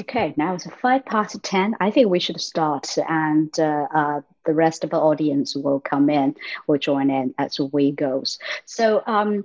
Okay, now it's five past 10. I think we should start, and uh, uh, the rest of the audience will come in, will join in as we go. So, um,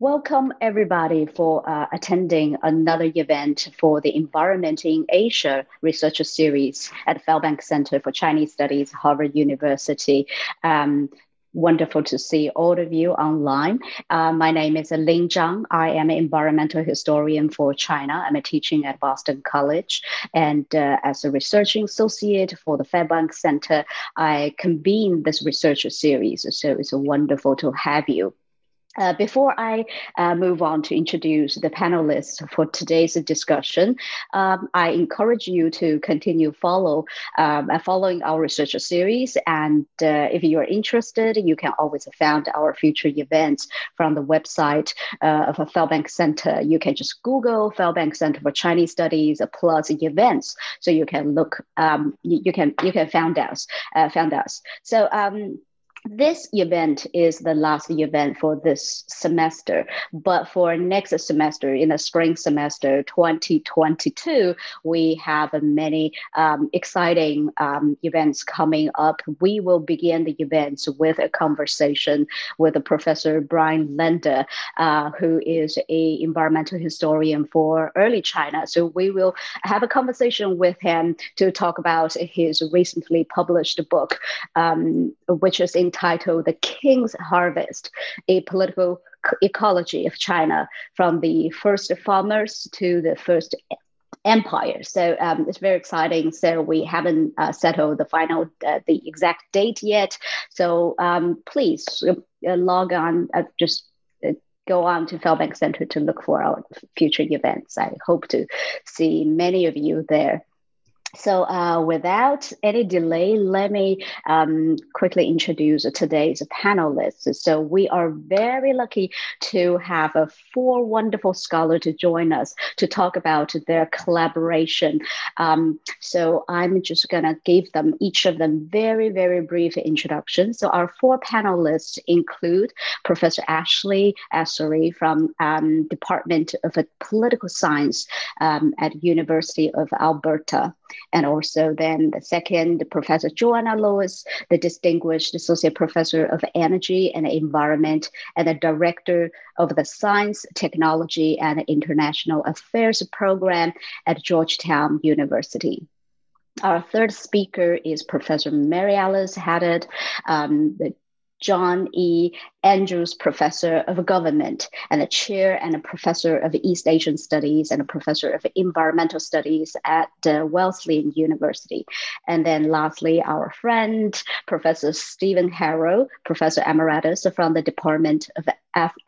welcome everybody for uh, attending another event for the Environment in Asia Research Series at Fairbanks Center for Chinese Studies, Harvard University. Um, Wonderful to see all of you online. Uh, my name is Ling Zhang. I am an environmental historian for China. I'm teaching at Boston College. And uh, as a researching associate for the Fairbanks Center, I convene this research series. So it's wonderful to have you. Uh, before I uh, move on to introduce the panelists for today's discussion, um, I encourage you to continue follow um, uh, following our research series. And uh, if you are interested, you can always find our future events from the website uh, of a Fairbanks Center. You can just Google Fairbanks Center for Chinese Studies plus events, so you can look. Um, you, you, can you can find us uh, find us. So. This event is the last event for this semester but for next semester in the spring semester 2022 we have many um, exciting um, events coming up. We will begin the events with a conversation with professor Brian Lander uh, who is a environmental historian for early china. So we will have a conversation with him to talk about his recently published book um, which is in entitled The King's Harvest, a political ecology of China from the first farmers to the first empire. So um, it's very exciting. So we haven't uh, settled the final, uh, the exact date yet. So um, please uh, log on, uh, just uh, go on to Fairbanks Center to look for our future events. I hope to see many of you there. So, uh, without any delay, let me um, quickly introduce today's panelists. So, we are very lucky to have uh, four wonderful scholars to join us to talk about their collaboration. Um, so, I'm just going to give them each of them very, very brief introduction. So, our four panelists include Professor Ashley Esarey from um, Department of Political Science um, at University of Alberta. And also then the second, Professor Joanna Lewis, the Distinguished Associate Professor of Energy and Environment and the Director of the Science, Technology and International Affairs Program at Georgetown University. Our third speaker is Professor Mary Alice Haddad, um, the John E. Andrews Professor of Government and a chair and a professor of East Asian Studies and a professor of Environmental Studies at uh, University. And then lastly, our friend, Professor Stevan Harrell, Professor Emeritus from the Department of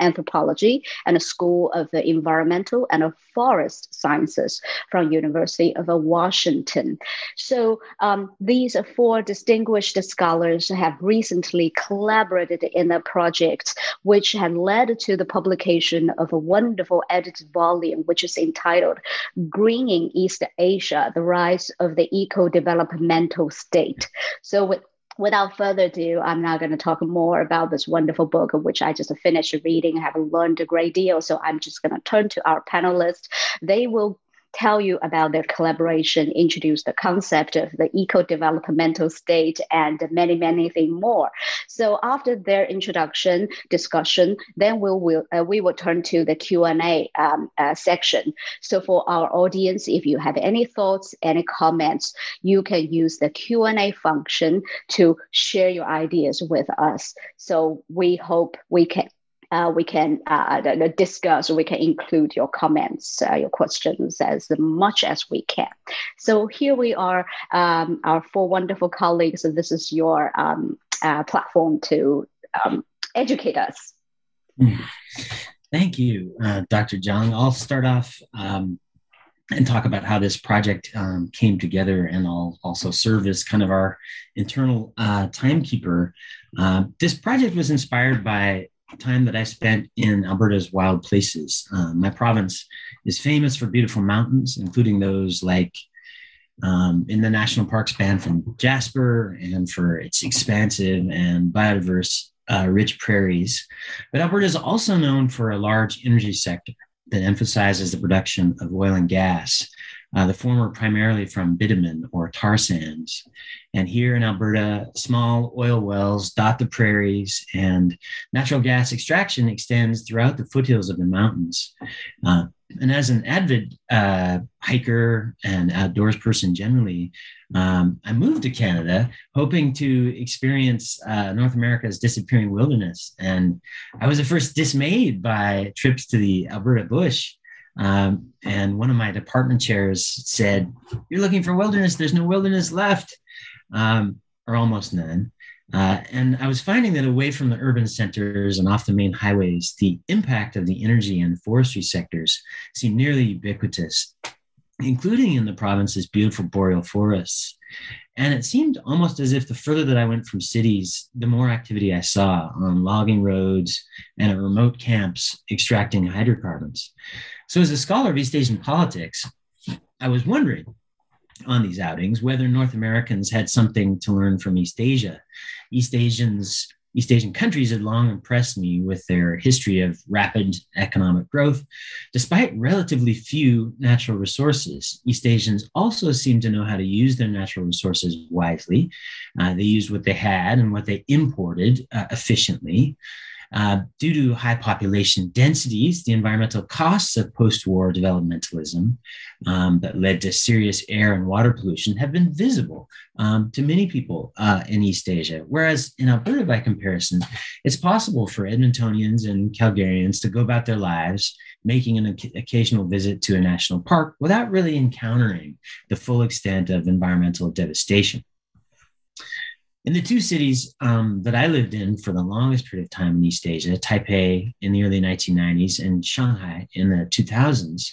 Anthropology and the School of the Environmental and of Forest Sciences from University of Washington. So um, these four distinguished scholars have recently collaborated in a project which had led to the publication of a wonderful edited volume, which is entitled Greening East Asia The Rise of the Eco Developmental State. So, with without further ado, I'm now going to talk more about this wonderful book, which I just finished reading. I have learned a great deal. So I'm just going to turn to our panelists. They will tell you about their collaboration, introduce the concept of the eco-developmental state, and many, many things more. So after their introduction discussion, then we will uh, we will turn to the Q and A um, uh, section. So for our audience, if you have any thoughts, any comments, you can use the Q and A function to share your ideas with us. So we hope we can uh, we can uh, discuss, we can include your comments, uh, your questions as much as we can. So here we are, um, our four wonderful colleagues, and this is your um, uh, platform to um, educate us. Hmm. Thank you, uh, Dr. Zhang. I'll start off um, and talk about how this project um, came together, and I'll also serve as kind of our internal uh, timekeeper. this project was inspired by time that I spent in Alberta's wild places. Uh, my province is famous for beautiful mountains, including those like um, in the national park span from Jasper and for its expansive and biodiverse uh, rich prairies. But Alberta is also known for a large energy sector that emphasizes the production of oil and gas, uh, the former primarily from bitumen or tar sands. And here in Alberta, small oil wells dot the prairies, and natural gas extraction extends throughout the foothills of the mountains. Uh, and as an avid uh, hiker and outdoors person generally, um, I moved to Canada hoping to experience uh, North America's disappearing wilderness. And I was at first dismayed by trips to the Alberta bush. Um, and one of my department chairs said, You're looking for wilderness, there's no wilderness left, um, or almost none. Uh, and I was finding that away from the urban centers and off the main highways, the impact of the energy and forestry sectors seemed nearly ubiquitous, including in the province's beautiful boreal forests. And it seemed almost as if the further that I went from cities, the more activity I saw on logging roads and at remote camps extracting hydrocarbons. So, as a scholar of East Asian politics, I was wondering on these outings whether North Americans had something to learn from East Asia. East Asians, East Asian countries had long impressed me with their history of rapid economic growth. Despite relatively few natural resources, East Asians also seem to know how to use their natural resources wisely. Uh, they used what they had and what they imported uh, efficiently. Uh, due to high population densities, the environmental costs of post war developmentalism um, that led to serious air and water pollution have been visible um, to many people uh, in East Asia. Whereas in Alberta, by comparison, it's possible for Edmontonians and Calgarians to go about their lives making an occasional visit to a national park without really encountering the full extent of environmental devastation in the two cities um, that I lived in for the longest period of time in East Asia, Taipei in the early 1990s and Shanghai in the 2000s,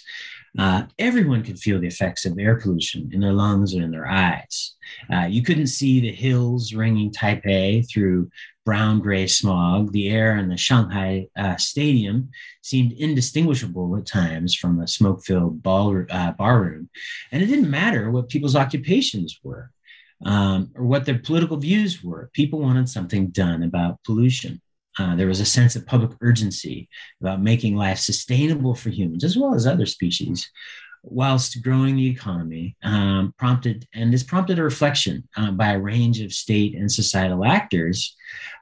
uh, everyone could feel the effects of air pollution in their lungs and in their eyes. Uh, you couldn't see the hills ringing Taipei through brown gray smog. The air in the Shanghai uh, stadium seemed indistinguishable at times from a smoke filled ball, uh, barroom. And it didn't matter what people's occupations were um, or what their political views were. People wanted something done about pollution. Uh, there was a sense of public urgency about making life sustainable for humans as well as other species, whilst growing the economy. Um, prompted and this prompted a reflection uh, by a range of state and societal actors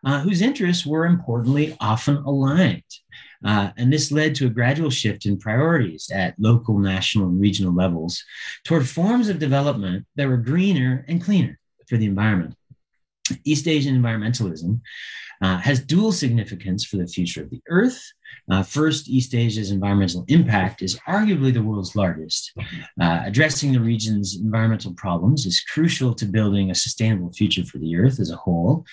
uh, whose interests were importantly often aligned. Uh, and this led to a gradual shift in priorities at local, national, and regional levels toward forms of development that were greener and cleaner for the environment. East Asian environmentalism uh, has dual significance for the future of the Earth. Uh, first, East Asia's environmental impact is arguably the world's largest. Uh, addressing the region's environmental problems is crucial to building a sustainable future for the Earth as a whole.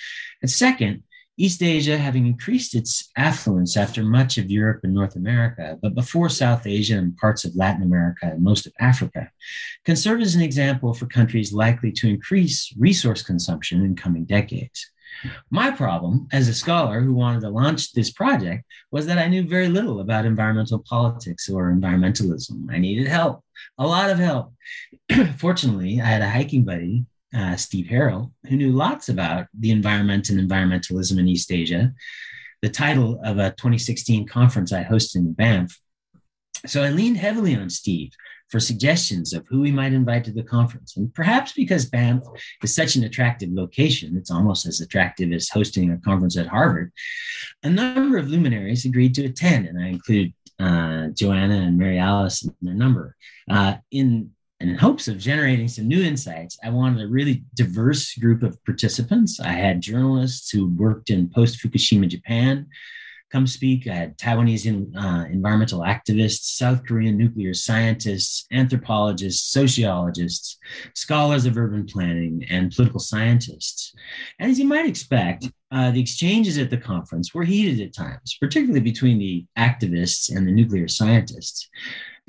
And second, East Asia having increased its affluence after much of Europe and North America, but before South Asia and parts of Latin America and most of Africa, can serve as an example for countries likely to increase resource consumption in coming decades. My problem as a scholar who wanted to launch this project was that I knew very little about environmental politics or environmentalism. I needed help, a lot of help. Fortunately, I had a hiking buddy uh, Steve Harrell, who knew lots about the environment and environmentalism in East Asia, the title of a 2016 conference I hosted in Banff. So I leaned heavily on Steve for suggestions of who we might invite to the conference. And perhaps because Banff is such an attractive location, it's almost as attractive as hosting a conference at Harvard, a number of luminaries agreed to attend, and I included uh, Joanna and Mary Alice in their number. Uh, in and in hopes of generating some new insights, I wanted a really diverse group of participants. I had journalists who worked in post Fukushima Japan come speak. I had Taiwanese in, uh, environmental activists, South Korean nuclear scientists, anthropologists, sociologists, scholars of urban planning, and political scientists. And as you might expect, uh, the exchanges at the conference were heated at times, particularly between the activists and the nuclear scientists.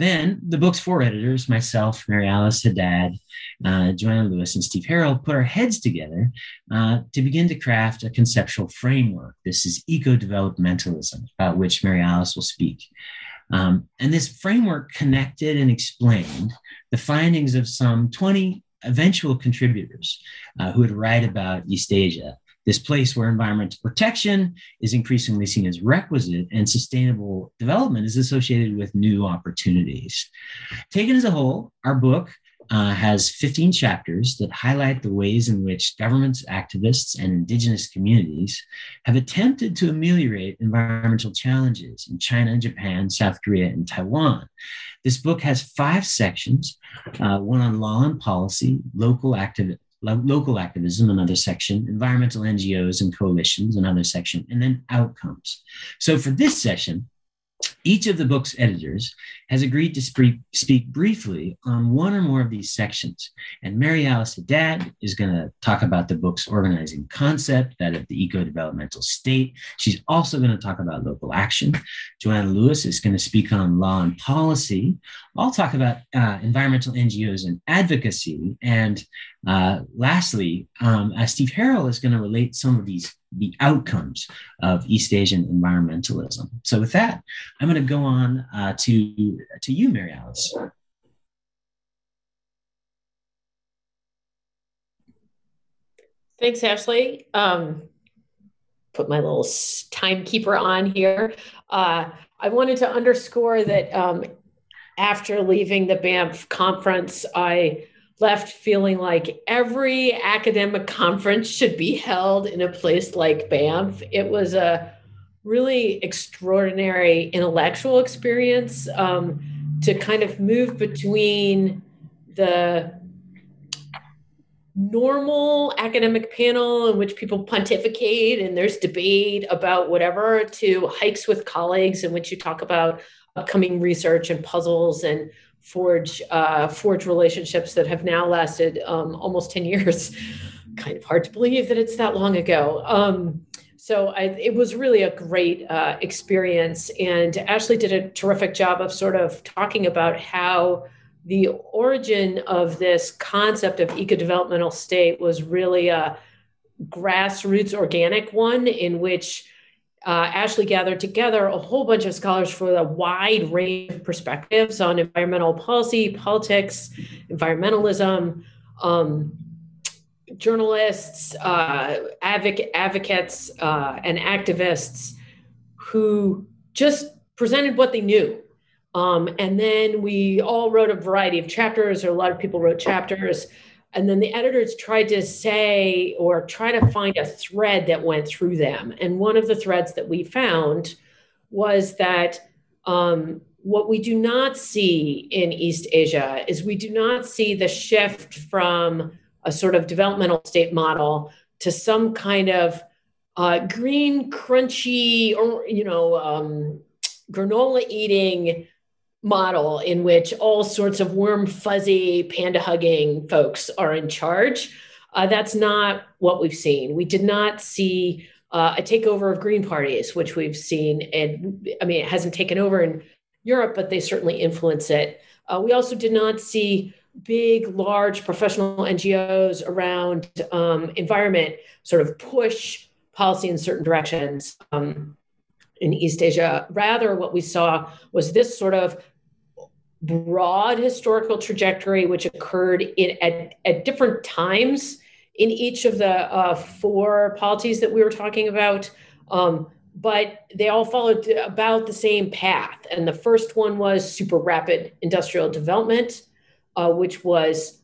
Then the book's four editors, myself, Mary Alice Haddad, uh, Joanna Lewis, and Steve Harrell, put our heads together uh, to begin to craft a conceptual framework. This is eco developmentalism, about which Mary Alice will speak. Um, and this framework connected and explained the findings of some 20 eventual contributors uh, who would write about East Asia this place where environmental protection is increasingly seen as requisite and sustainable development is associated with new opportunities. Taken as a whole, our book uh, has 15 chapters that highlight the ways in which governments, activists, and indigenous communities have attempted to ameliorate environmental challenges in China, Japan, South Korea, and Taiwan. This book has five sections uh, one on law and policy, local activism local activism, another section, environmental NGOs and coalitions, another section, and then outcomes. So for this session, each of the book's editors has agreed to speak, speak briefly on one or more of these sections. And Mary Alice Haddad is going to talk about the book's organizing concept, that of the eco developmental state. She's also going to talk about local action. Joanna Lewis is going to speak on law and policy. I'll talk about uh, environmental NGOs and advocacy. And uh, lastly, um, uh, Steve Harrell is going to relate some of these the outcomes of East Asian environmentalism. So with that, I'm going to go on uh, to, to you, Mary Alice. Thanks, Ashley. Um, put my little timekeeper on here. Uh, I wanted to underscore that um, after leaving the Banff conference, I left feeling like every academic conference should be held in a place like Banff. It was a really extraordinary intellectual experience um, to kind of move between the normal academic panel in which people pontificate and there's debate about whatever to hikes with colleagues in which you talk about upcoming research and puzzles and forge uh, forge relationships that have now lasted um, almost 10 years. Kind of hard to believe that it's that long ago. Um, so I, it was really a great uh, experience and ashley did a terrific job of sort of talking about how the origin of this concept of eco-developmental state was really a grassroots organic one in which uh, Ashley gathered together a whole bunch of scholars for a wide range of perspectives on environmental policy, politics, environmentalism, um, journalists, uh, advocate, advocates, uh, and activists who just presented what they knew. Um, and then we all wrote a variety of chapters, or a lot of people wrote chapters and then the editors tried to say or try to find a thread that went through them. And one of the threads that we found was that um, what we do not see in east asia is we do not see the shift from a sort of developmental state model to some kind of uh, green crunchy or you know um, granola eating model in which all sorts of warm, fuzzy, panda hugging folks are in charge. Uh, that's not what we've seen. We did not see uh, a takeover of green parties, which we've seen. And I mean, it hasn't taken over in Europe, but they certainly influence it. Uh, we also did not see big, large professional NGOs around um, environment sort of push policy in certain directions. Um, in East Asia. Rather, what we saw was this sort of broad historical trajectory, which occurred in, at, at different times in each of the uh, four polities that we were talking about. Um, but they all followed about the same path. And the first one was super rapid industrial development, uh, which was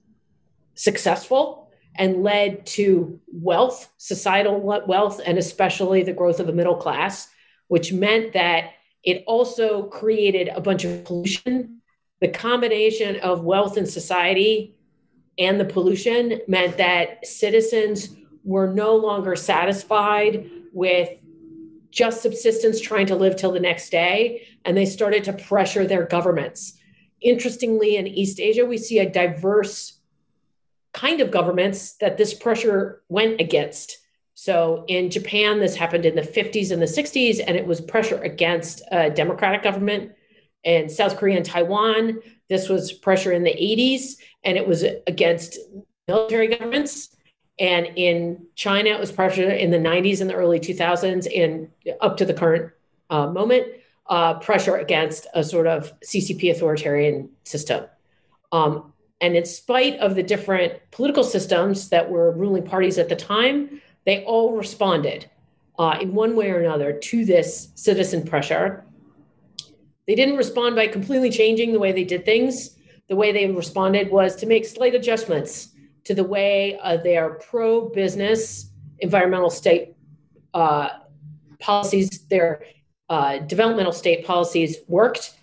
successful and led to wealth, societal wealth, and especially the growth of a middle class, which meant that it also created a bunch of pollution the combination of wealth and society and the pollution meant that citizens were no longer satisfied with just subsistence trying to live till the next day and they started to pressure their governments. Interestingly in east asia we see a diverse kind of governments that this pressure went against. So in japan this happened in the 50s and the 60s and it was pressure against a democratic government and South Korea and Taiwan. This was pressure in the 80s, and it was against military governments. And in China, it was pressure in the 90s and the early 2000s, and up to the current uh, moment, uh, pressure against a sort of CCP authoritarian system. Um, and in spite of the different political systems that were ruling parties at the time, they all responded uh, in one way or another to this citizen pressure. They didn't respond by completely changing the way they did things. The way they responded was to make slight adjustments to the way uh, their pro business environmental state uh, policies, their uh, developmental state policies worked.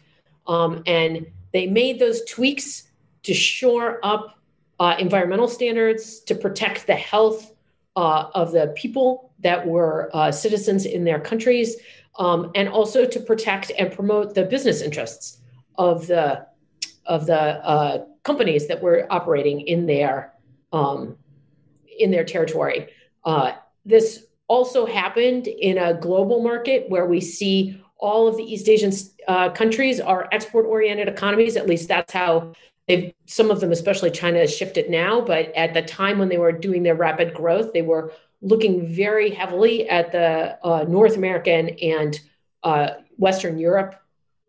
Um, and they made those tweaks to shore up uh, environmental standards, to protect the health uh, of the people that were uh, citizens in their countries, um, and also to protect and promote the business interests of the of the uh, companies that were operating in their um, in their territory. Uh, this also happened in a global market where we see all of the East Asian uh, countries are export oriented economies. At least that's how they've, some of them, especially China, has shifted now. But at the time when they were doing their rapid growth, they were looking very heavily at the uh, North American and uh, Western Europe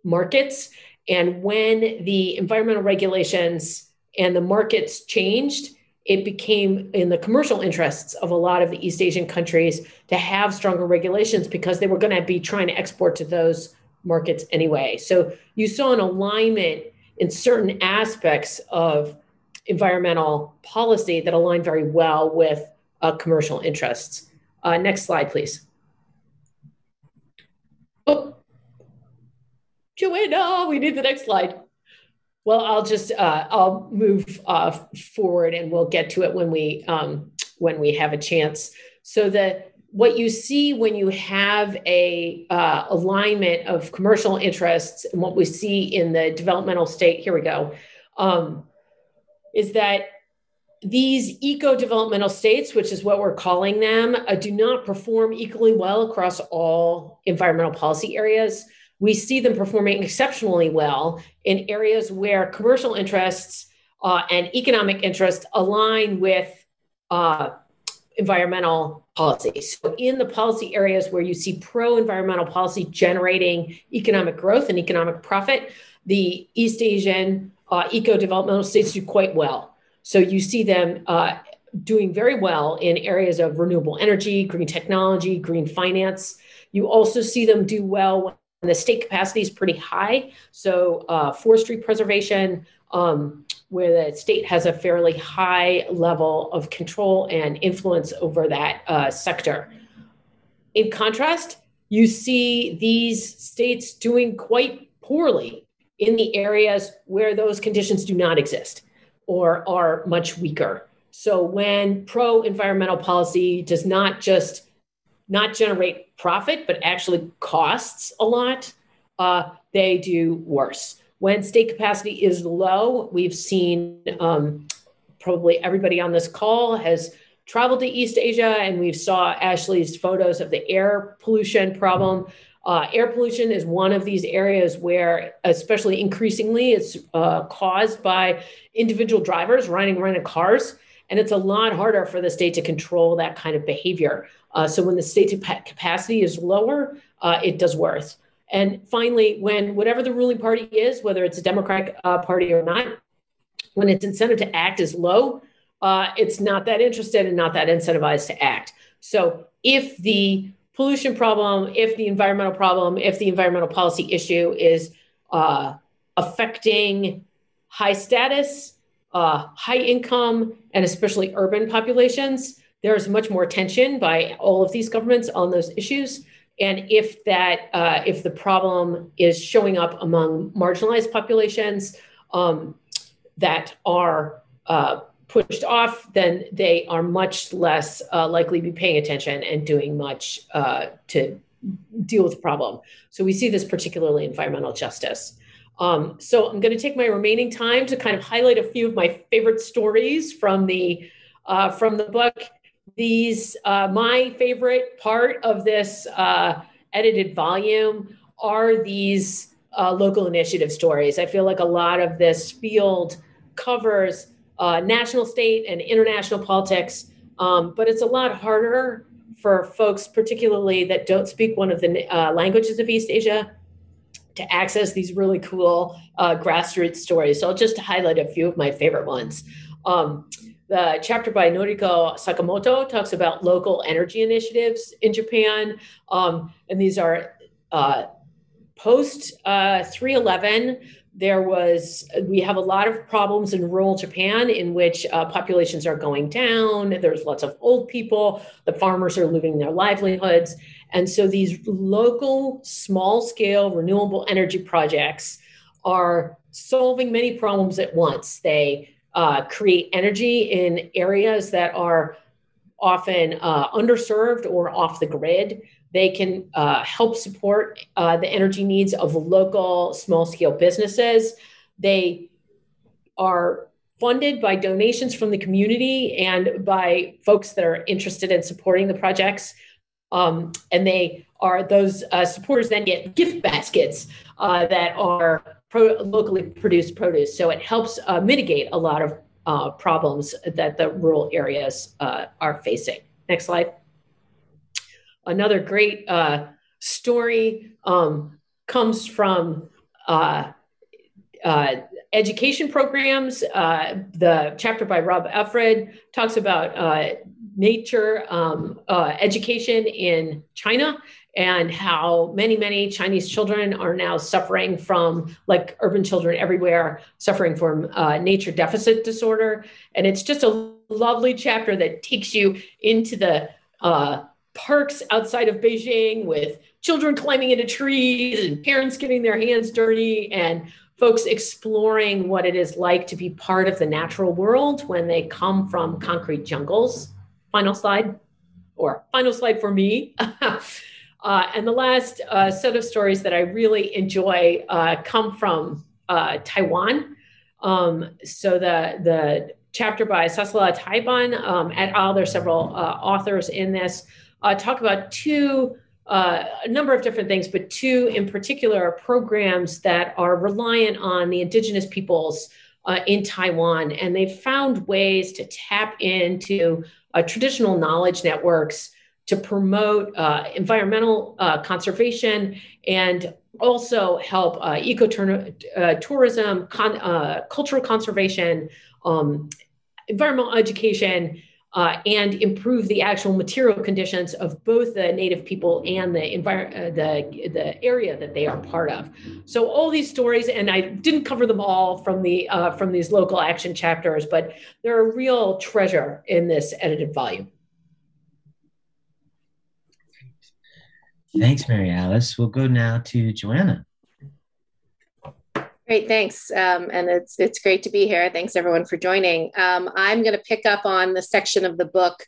markets. And when the environmental regulations and the markets changed, it became in the commercial interests of a lot of the East Asian countries to have stronger regulations because they were going to be trying to export to those markets anyway. So you saw an alignment in certain aspects of environmental policy that aligned very well with uh, commercial interests. Uh, next slide, please. Oh, Joanna, we need the next slide. Well, I'll just uh, I'll move uh, forward, and we'll get to it when we um, when we have a chance. So the what you see when you have a uh, alignment of commercial interests, and what we see in the developmental state. Here we go. Um, is that these eco developmental states, which is what we're calling them, uh, do not perform equally well across all environmental policy areas we see them performing exceptionally well in areas where commercial interests uh, and economic interests align with uh, environmental policy. So, in the policy areas where you see pro environmental policy generating economic growth and economic profit, the East Asian uh, eco developmental states do quite well. So, you see them uh, doing very well in areas of renewable energy, green technology, green finance. You also see them do well when the state capacity is pretty high. So uh, forestry preservation, um, where the state has a fairly high level of control and influence over that uh, sector. In contrast, you see these states doing quite poorly in the areas where those conditions do not exist or are much weaker. So when pro environmental policy does not just not generate profit, but actually costs a lot, uh, they do worse. When state capacity is low, we've seen um, probably everybody on this call has traveled to East Asia, and we saw Ashley's photos of the air pollution problem. Uh, air pollution is one of these areas where, especially increasingly, it's uh, caused by individual drivers riding around in cars. And it's a lot harder for the state to control that kind of behavior. Uh, so when the state capacity is lower, uh, it does worse. And finally, when whatever the ruling party is, whether it's a Democratic uh, party or not, when its incentive to act is low, uh, it's not that interested and not that incentivized to act. So if the pollution problem, if the environmental problem, if the environmental policy issue is uh, affecting high status, uh, high income, and especially urban populations, there's much more attention by all of these governments on those issues. And if that, uh, if the problem is showing up among marginalized populations um, that are uh, pushed off, then they are much less uh, likely to be paying attention and doing much uh, to deal with the problem. So we see this particularly in environmental justice. Um, so I'm going to take my remaining time to kind of highlight a few of my favorite stories from the uh, from the book these uh, my favorite part of this uh, edited volume are these uh, local initiative stories i feel like a lot of this field covers uh, national state and international politics. Um, but it's a lot harder for folks particularly that don't speak one of the uh, languages of east asia to access these really cool uh, grassroots stories. So i'll just highlight a few of my favorite ones. Um, the chapter by Noriko Sakamoto talks about local energy initiatives in Japan. Um, and these are uh, post uh, 311 there was we have a lot of problems in rural japan in which uh, populations are going down there's lots of old people the farmers are losing their livelihoods. And so these local small scale renewable energy projects are solving many problems at once. They uh, create energy in areas that are often uh, underserved or off the grid they can uh, help support uh, the energy needs of local small scale businesses. They are funded by donations from the community and by folks that are interested in supporting the projects. Um, and they are those uh, supporters then get gift baskets uh, that are pro- locally produced produce. So it helps uh, mitigate a lot of uh, problems that the rural areas are facing. Next slide another great uh, story um, comes from uh, uh, education programs. Uh, the chapter by Rob Efird talks about uh, nature um, uh, education in China and how many, many Chinese children are now suffering from, like urban children everywhere, suffering from nature deficit disorder. And it's just a lovely chapter that takes you into the parks outside of Beijing with children climbing into trees and parents getting their hands dirty and folks exploring what it is like to be part of the natural world when they come from concrete jungles. Final slide, or final slide for me. uh, and the last uh, set of stories that I really enjoy uh, come from uh, Taiwan. Um, so the the chapter by Sasala Taiban um, et al. There's several uh, authors in this uh, talk about two, uh, a number of different things, but two in particular are programs that are reliant on the indigenous peoples uh, in Taiwan. And they've found ways to tap into uh, traditional knowledge networks to promote uh, environmental uh, conservation and also help ecotourism, con- cultural conservation, um, environmental education uh, and improve the actual material conditions of both the native people and the environment, uh, the the area that they are part of. So all these stories, and I didn't cover them all from the uh, from these local action chapters, but they're a real treasure in this edited volume. Thanks, Mary Alice. We'll go now to Joanna. Great, thanks. Um, and it's it's great to be here. Thanks everyone for joining. Um, I'm going to pick up on the section of the book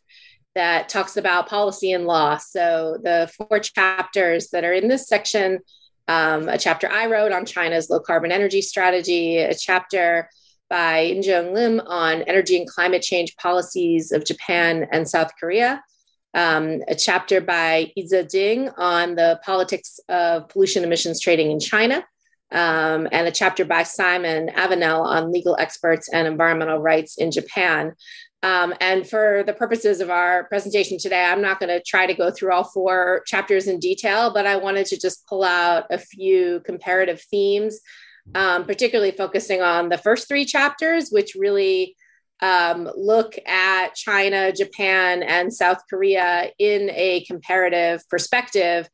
that talks about policy and law. So the four chapters that are in this section, um, a chapter I wrote on China's low carbon energy strategy, a chapter by Injung Lim on energy and climate change policies of Japan and South Korea, um, a chapter by Yize Ding on the politics of pollution emissions trading in China, um, and a chapter by Simon Avenell on legal experts and environmental rights in Japan. Um, and for the purposes of our presentation today, I'm not going to try to go through all four chapters in detail, but I wanted to just pull out a few comparative themes, um, particularly focusing on the first three chapters, which really um, look at China, Japan, and South Korea in a comparative perspective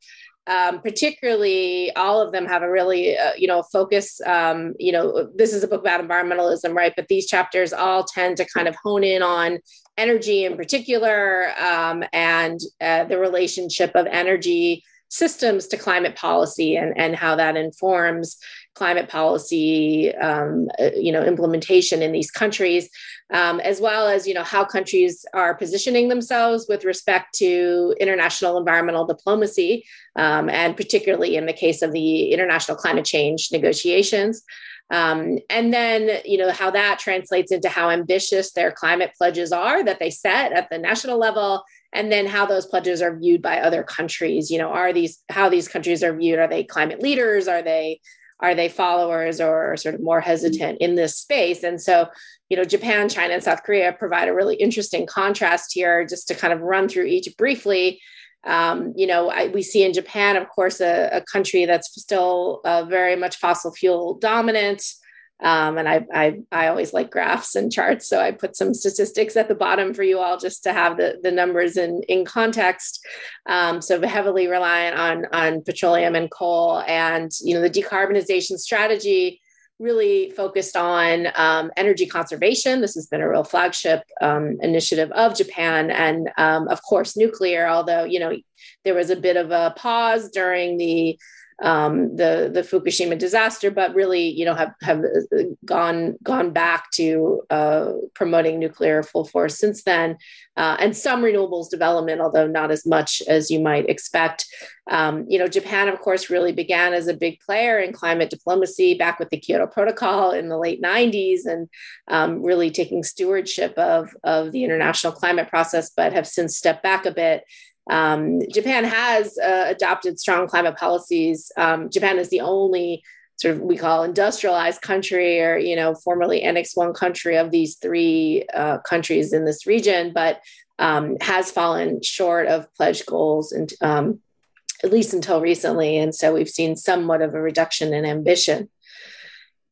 um, particularly all of them have a really uh, you know focus um, you know this is a book about environmentalism right? But these chapters all tend to kind of hone in on energy in particular um, and uh, the relationship of energy systems to climate policy and, and how that informs climate policy um, uh, you know implementation in these countries um, as well as you know how countries are positioning themselves with respect to international environmental diplomacy um, and particularly in the case of the international climate change negotiations. Um, and then you know how that translates into how ambitious their climate pledges are that they set at the national level and then how those pledges are viewed by other countries. You know are these how these countries are viewed? Are they climate leaders? Are they are they followers or sort of more hesitant in this space? And so you know japan china and south korea provide a really interesting contrast here just to kind of run through each briefly. Um, you know I, we see in japan of course a, a country that's still uh, very much fossil fuel dominant Um, and I, I, I always like graphs and charts, so I put some statistics at the bottom for you all just to have the, the numbers in, in context. Um, so heavily reliant on on petroleum and coal, and you know the decarbonization strategy really focused on um, energy conservation. This has been a real flagship um, initiative of Japan, and um, of course nuclear. Although you know there was a bit of a pause during the um, the the Fukushima disaster, but really, you know, have have gone gone back to uh, promoting nuclear full force since then, uh, and some renewables development, although not as much as you might expect. Um, you know, Japan, of course, really began as a big player in climate diplomacy back with the Kyoto Protocol in the late '90s, and um, really taking stewardship of of the international climate process, but have since stepped back a bit. Um, Japan has uh, adopted strong climate policies. Um, Japan is the only sort of we call industrialized country or you know formerly annex one country of these three uh, countries in this region, but um, has fallen short of pledge goals and um, at least until recently. And so we've seen somewhat of a reduction in ambition.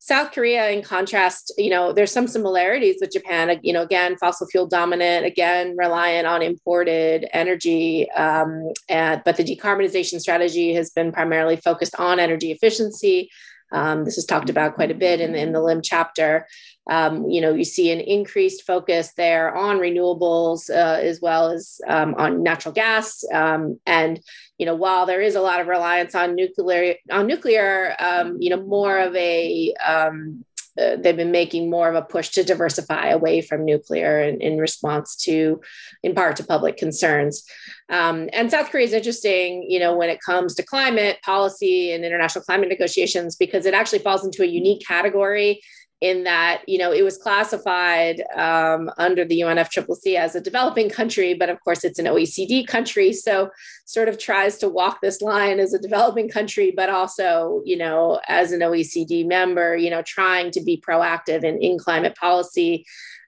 South Korea, in contrast, you know, there's some similarities with Japan. You know, again, fossil fuel dominant, again, reliant on imported energy. Um, and, but the decarbonization strategy has been primarily focused on energy efficiency. Um, this is talked about quite a bit in, in the LIM chapter. Um, you know, you see an increased focus there on renewables uh, as well as um, on natural gas. Um, and you know, while there is a lot of reliance on nuclear, on nuclear, um, you know, more of a um, uh, they've been making more of a push to diversify away from nuclear in, in response to, in part, to public concerns. Um, and South Korea is interesting, you know, when it comes to climate policy and international climate negotiations, because it actually falls into a unique category in that you know it was classified um, under the UNFCCC as a developing country, but of course it's an OECD country, so sort of tries to walk this line as a developing country, but also you know as an OECD member, you know trying to be proactive in, in climate policy.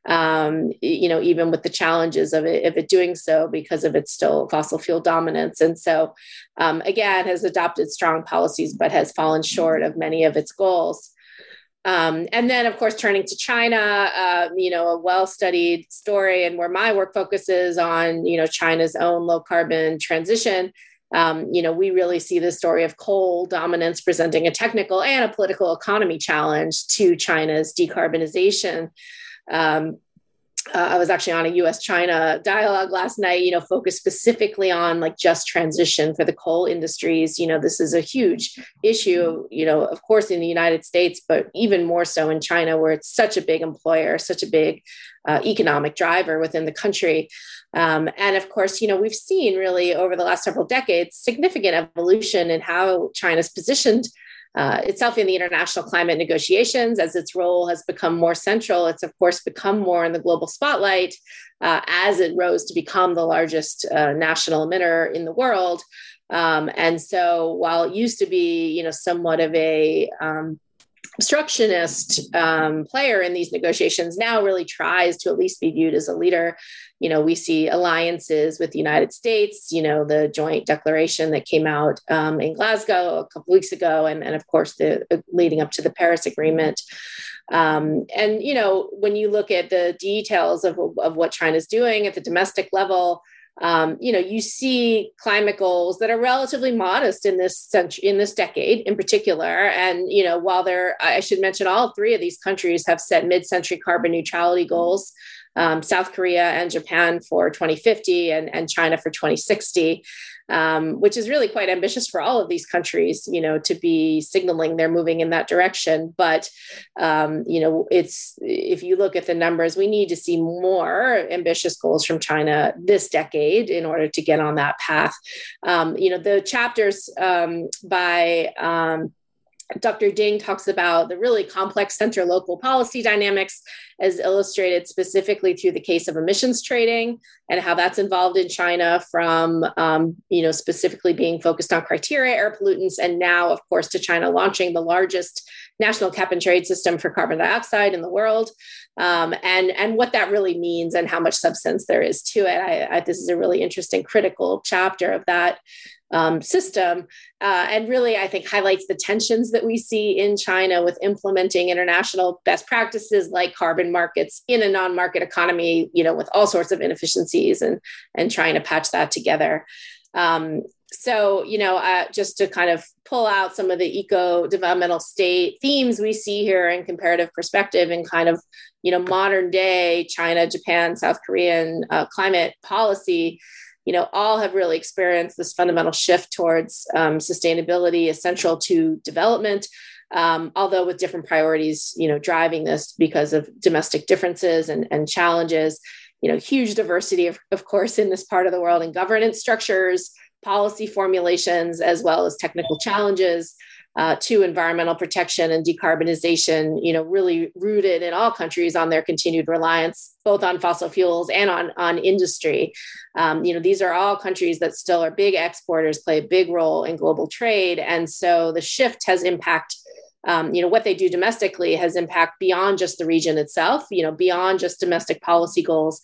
Um, you know, even with the challenges of it, of it doing so because of its still fossil fuel dominance. And so, um, again, has adopted strong policies, but has fallen short of many of its goals. Um, and then, of course, turning to China, uh, you know, a well-studied story, and where my work focuses on, you know, China's own low carbon transition. Um, you know, we really see the story of coal dominance presenting a technical and a political economy challenge to China's decarbonization. Um, uh, I was actually on a U.S. China dialogue last night. You know, focused specifically on like just transition for the coal industries. You know, this is a huge issue. You know, of course in the United States, but even more so in China, where it's such a big employer, such a big uh, economic driver within the country. Um, and of course, you know, we've seen really over the last several decades significant evolution in how China's positioned uh, itself in the international climate negotiations as its role has become more central. It's, of course, become more in the global spotlight uh, as it rose to become the largest uh, national emitter in the world. Um, and so while it used to be, you know, somewhat of a um, obstructionist um, player in these negotiations now really tries to at least be viewed as a leader. You know, we see alliances with the United States, you know, the joint declaration that came out um, in Glasgow a couple weeks ago, and, and of course, the uh, leading up to the Paris Agreement. Um, and, you know, when you look at the details of, of what China's doing at the domestic level, um, you know, you see climate goals that are relatively modest in this century, in this decade in particular. And you know, while there, I should mention, all three of these countries have set mid-century carbon neutrality goals. Um, South Korea and Japan for 2050, and, and China for 2060 um, which is really quite ambitious for all of these countries, you know, to be signaling they're moving in that direction. But, um, you know, it's if you look at the numbers, we need to see more ambitious goals from China this decade in order to get on that path. Um, you know, the chapters um, by um, Dr. Ding talks about the really complex center local policy dynamics as illustrated specifically through the case of emissions trading and how that's involved in China from, um, you know, specifically being focused on criteria air pollutants and now, of course, to China launching the largest national cap and trade system for carbon dioxide in the world, um, and and what that really means and how much substance there is to it. I, I, this is a really interesting, critical chapter of that um, system, uh, and really, I think highlights the tensions that we see in China with implementing international best practices like carbon markets in a non-market economy. You know, with all sorts of inefficiencies and and trying to patch that together. Um, so, you know, uh, just to kind of pull out some of the eco developmental state themes we see here in comparative perspective and kind of, you know, modern day China, Japan, South Korean uh, climate policy, you know, all have really experienced this fundamental shift towards um, sustainability essential to development. Um, although with different priorities, you know, driving this because of domestic differences and, and challenges, you know, huge diversity, of, of course, in this part of the world and governance structures, policy formulations as well as technical challenges uh, to environmental protection and decarbonization, you know, really rooted in all countries on their continued reliance both on fossil fuels and on, on industry. Um, you know, these are all countries that still are big exporters, play a big role in global trade. And so the shift has impact um, you know what they do domestically has impact beyond just the region itself you know beyond just domestic policy goals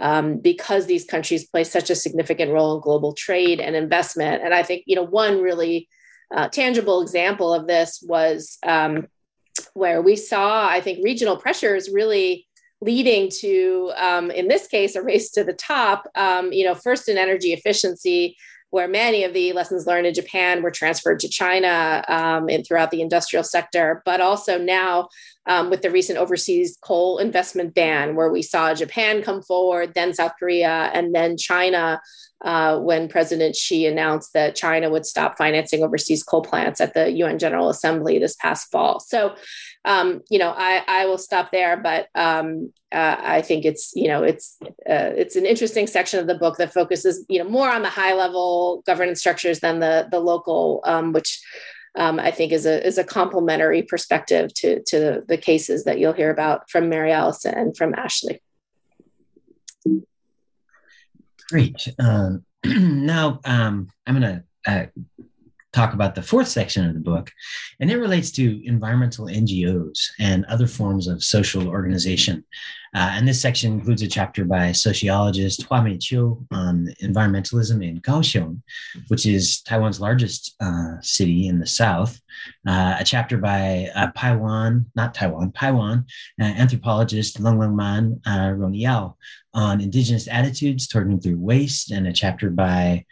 um, because these countries play such a significant role in global trade and investment. And I think, you know, one really uh, tangible example of this was um, where we saw, I think, regional pressures really leading to, um, in this case, a race to the top. Um, you know, first in energy efficiency, where many of the lessons learned in Japan were transferred to China um, and throughout the industrial sector, but also now um, with the recent overseas coal investment ban, where we saw Japan come forward, then South Korea, and then China. Uh, when President Xi announced that China would stop financing overseas coal plants at the UN General Assembly this past fall. So, um, you know, I, I will stop there, but um, uh, I think it's, you know, it's uh, it's an interesting section of the book that focuses, you know, more on the high level governance structures than the the local, um, which um, I think is a is a complementary perspective to to the cases that you'll hear about from Mary Alice and from Ashley. Great. Um, now um, I'm going to uh, talk about the fourth section of the book, and it relates to environmental NGOs and other forms of social organization. Uh, and this section includes a chapter by sociologist Hua Mei Chiu on environmentalism in Kaohsiung, which is Taiwan's largest uh, city in the south. Uh, a chapter by uh, Paiwan, not Taiwan, Paiwan uh, anthropologist Leng Leng Man uh, Roniao on indigenous attitudes toward nuclear waste, and a chapter by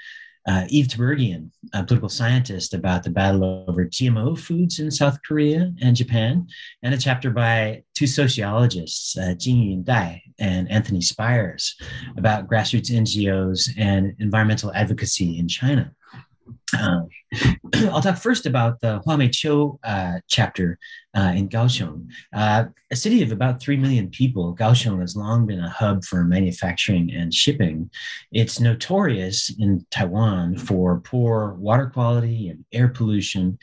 uh, Yves Tiberghien, a political scientist, about the battle over GMO foods in South Korea and Japan, and a chapter by two sociologists, uh, Jing Yun Dai and Anthony Spires, about grassroots NGOs and environmental advocacy in China. Uh, I'll talk first about the Hua Mei Chiu uh, chapter uh, in Kaohsiung. Uh, a city of about 3 million people, Kaohsiung has long been a hub for manufacturing and shipping. It's notorious in Taiwan for poor water quality and air pollution.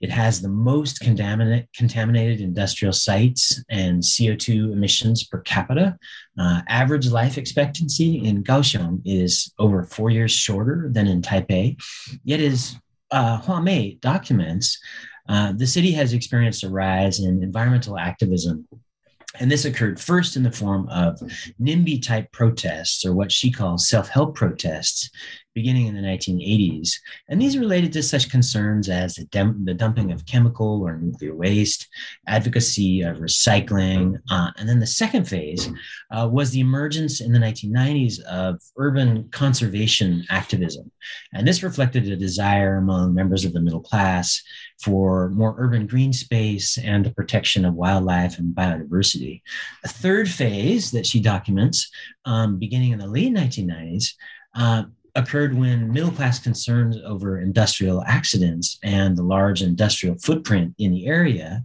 It has the most contaminate, contaminated industrial sites and CO2 emissions per capita. Uh, average life expectancy in Kaohsiung is over four years shorter than in Taipei, yet is uh, Huamei documents, uh, the city has experienced a rise in environmental activism. And this occurred first in the form of NIMBY type protests, or what she calls self help protests, beginning in the 1980s. And these related to such concerns as the, dem- the dumping of chemical or nuclear waste, advocacy of recycling. Uh, and then the second phase uh, was the emergence in the 1990s of urban conservation activism. And this reflected a desire among members of the middle class for more urban green space and the protection of wildlife and biodiversity. A third phase that she documents, um, beginning in the late 1990s, uh, occurred when middle class concerns over industrial accidents and the large industrial footprint in the area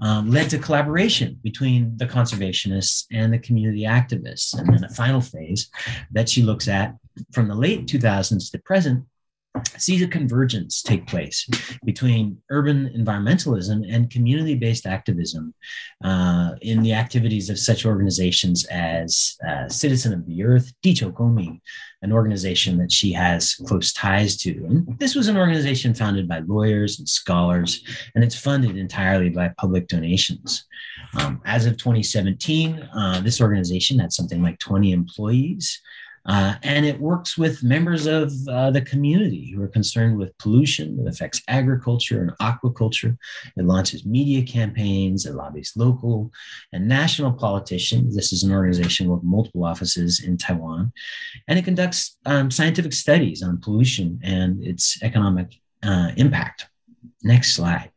um, led to collaboration between the conservationists and the community activists. And then a final phase that she looks at from the late 2000s to present sees a convergence take place between urban environmentalism and community based activism uh, in the activities of such organizations as uh, Citizen of the Earth, Diqiu Gongmin, an organization that she has close ties to. And this was an organization founded by lawyers and scholars, and it's funded entirely by public donations. Um, as of 2017, uh, this organization had something like 20 employees. Uh, and it works with members of uh, the community who are concerned with pollution that affects agriculture and aquaculture. It launches media campaigns, it lobbies local and national politicians. This is an organization with multiple offices in Taiwan. And it conducts um, scientific studies on pollution and its economic uh, impact. Next slide.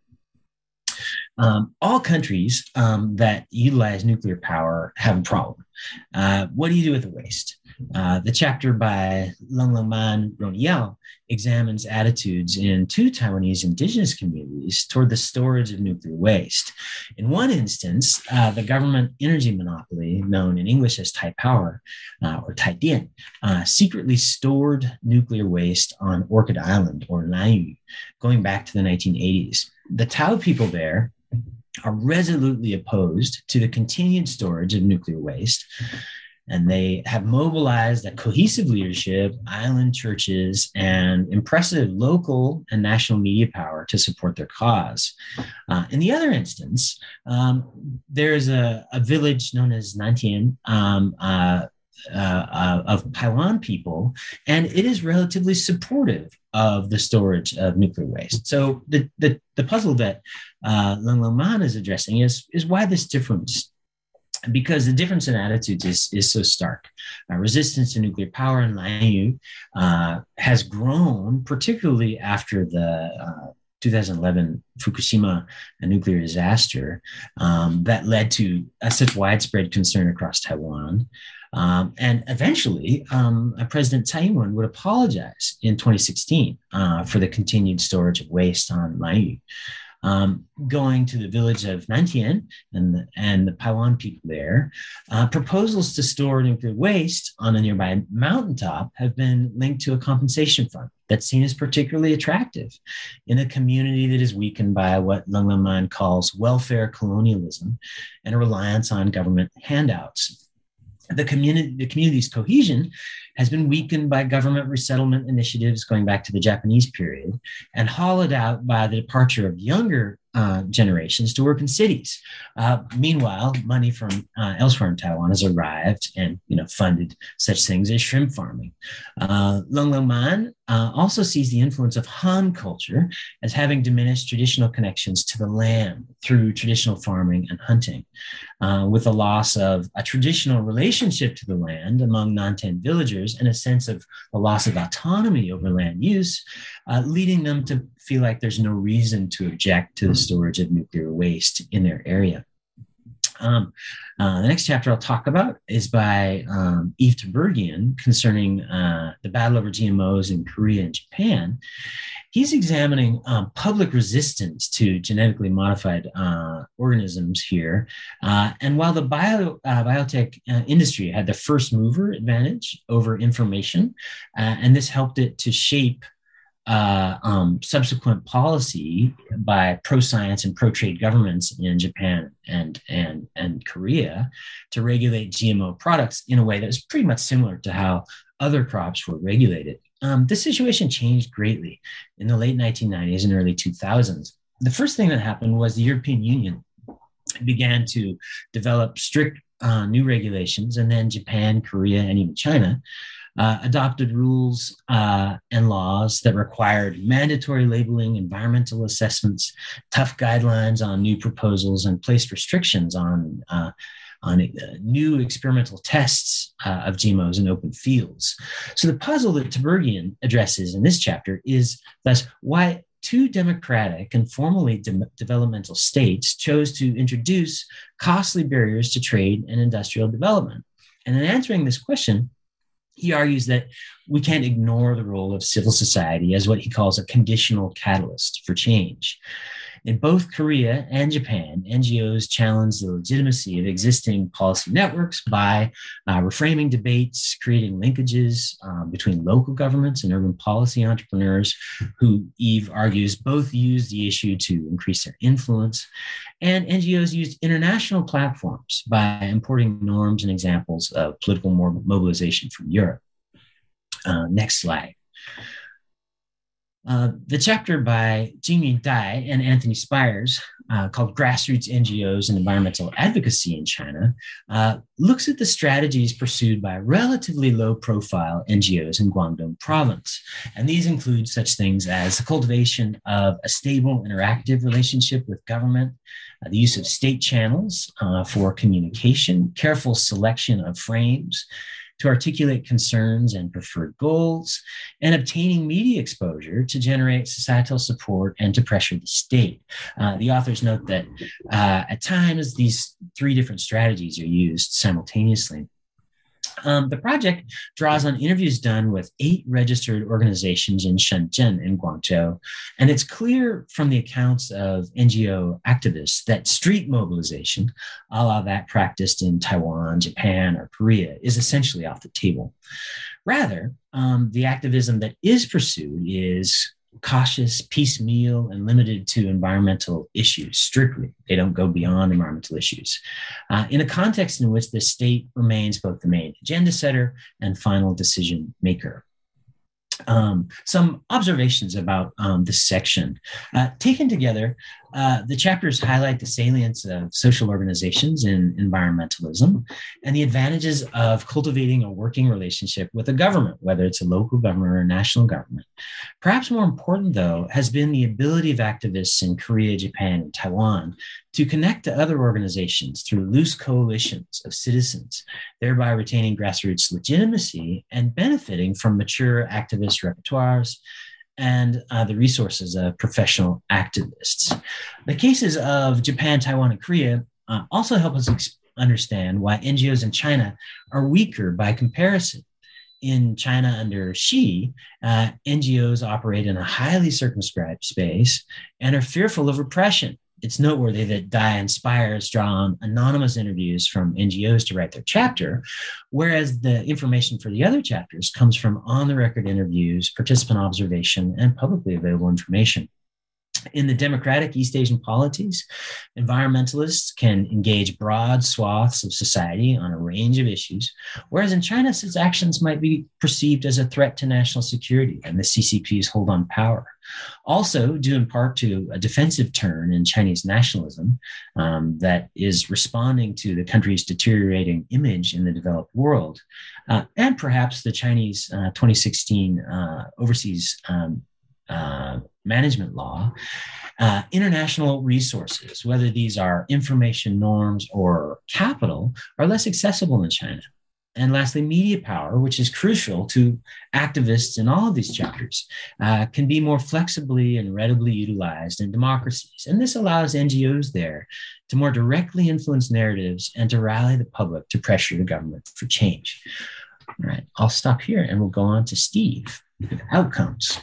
Um, all countries um, that utilize nuclear power have a problem. Uh, what do you do with the waste? Uh, the chapter by Lung Lung Man Roniao examines attitudes in two Taiwanese indigenous communities toward the storage of nuclear waste. In one instance, uh, the government energy monopoly, known in English as Taipower uh, or Taidian, uh, secretly stored nuclear waste on Orchid Island or Lanyu, going back to the 1980s. The Tao people there are resolutely opposed to the continued storage of nuclear waste and they have mobilized a cohesive leadership, island churches, and impressive local and national media power to support their cause. Uh, in the other instance, um, there's a, a, village known as Nantian. Um, uh, uh, uh, of Paiwan people, and it is relatively supportive of the storage of nuclear waste. So the the, the puzzle that uh, Lung Lung Man is addressing is is why this difference because the difference in attitudes is, is so stark. Uh, resistance to nuclear power in Lanyu uh, has grown, particularly after the uh, 2011 Fukushima nuclear disaster um, that led to such widespread concern across Taiwan. Um, and eventually, um, President Tsai Ing-wen would apologize in 2016 uh, for the continued storage of waste on Lanyu um, going to the village of Nantian and the, and the Paiwan people there, uh, proposals to store nuclear waste on a nearby mountaintop have been linked to a compensation fund that's seen as particularly attractive in a community that is weakened by what Lung Man calls welfare colonialism and a reliance on government handouts. The community, the community's cohesion has been weakened by government resettlement initiatives going back to the Japanese period and hollowed out by the departure of younger uh, generations to work in cities. Uh, meanwhile, money from uh, elsewhere in Taiwan has arrived and you know funded such things as shrimp farming. Uh, Lung Lung Man uh, also sees the influence of Han culture as having diminished traditional connections to the land through traditional farming and hunting, uh, with the loss of a traditional relationship to the land among Nantian villagers and a sense of the loss of autonomy over land use, leading them to feel like there's no reason to object to the storage of nuclear waste in their area. Um, uh, the next chapter I'll talk about is by um, Yves Tiberghien concerning uh, the battle over GMOs in Korea and Japan. He's examining um, public resistance to genetically modified uh, organisms here. Uh, and while the bio, uh, biotech uh, industry had the first mover advantage over information, and this helped it to shape uh, um, subsequent policy by pro-science and pro-trade governments in Japan and and and Korea to regulate GMO products in a way that was pretty much similar to how other crops were regulated. Um, this situation changed greatly in the late 1990s and early 2000s. The first thing that happened was the European Union began to develop strict uh, new regulations, and then Japan, Korea, and even China uh, adopted rules uh, and laws that required mandatory labeling, environmental assessments, tough guidelines on new proposals, and placed restrictions on. Uh, on uh, new experimental tests uh, of GMOs in open fields. So, the puzzle that Tiberghien addresses in this chapter is thus why two democratic and formally de- developmental states chose to introduce costly barriers to trade and industrial development. And in answering this question, he argues that we can't ignore the role of civil society as what he calls a conditional catalyst for change. In both Korea and Japan, NGOs challenge the legitimacy of existing policy networks by uh, reframing debates, creating linkages um, between local governments and urban policy entrepreneurs who, Yves argues, both use the issue to increase their influence. And NGOs used international platforms by importing norms and examples of political mobilization from Europe. Uh, next slide. Uh, the chapter by Jingmin Dai and Anthony Spires, uh, called Grassroots NGOs and Environmental Advocacy in China, uh, looks at the strategies pursued by relatively low profile NGOs in Guangdong province. And these include such things as the cultivation of a stable, interactive relationship with government, uh, the use of state channels uh, for communication, careful selection of frames to articulate concerns and preferred goals, and obtaining media exposure to generate societal support and to pressure the state. Uh, the authors note that uh, at times these three different strategies are used simultaneously. Um, the project draws on interviews done with eight registered organizations in Shenzhen and Guangzhou. And it's clear from the accounts of NGO activists that street mobilization, a la that practiced in Taiwan, Japan, or Korea, is essentially off the table. Rather, um, the activism that is pursued is cautious, piecemeal, and limited to environmental issues strictly. They don't go beyond environmental issues. Uh, in a context in which the state remains both the main agenda setter and final decision maker um, some observations about um, this section. Uh, taken together, uh, the chapters highlight the salience of social organizations in environmentalism and the advantages of cultivating a working relationship with a government, whether it's a local government or a national government. Perhaps more important, though, has been the ability of activists in Korea, Japan, and Taiwan to connect to other organizations through loose coalitions of citizens, thereby retaining grassroots legitimacy and benefiting from mature activist repertoires and uh, the resources of professional activists. The cases of Japan, Taiwan, and Korea uh, also help us ex- understand why NGOs in China are weaker by comparison. In China under Xi, uh, NGOs operate in a highly circumscribed space and are fearful of repression it's noteworthy that Dai and Spires draw on anonymous interviews from NGOs to write their chapter, whereas the information for the other chapters comes from on the record interviews, participant observation, and publicly available information. In the democratic East Asian polities, environmentalists can engage broad swaths of society on a range of issues, whereas in China, such actions might be perceived as a threat to national security and the CCP's hold on power. Also, due in part to a defensive turn in Chinese nationalism um, that is responding to the country's deteriorating image in the developed world, uh, and perhaps the Chinese uh, 2016 uh, overseas um, uh, management law, uh, international resources, whether these are information norms or capital, are less accessible in China. And lastly, media power, which is crucial to activists in all of these chapters, uh, can be more flexibly and readily utilized in democracies. And this allows NGOs there to more directly influence narratives and to rally the public to pressure the government for change. All right, I'll stop here and we'll go on to Steve with outcomes.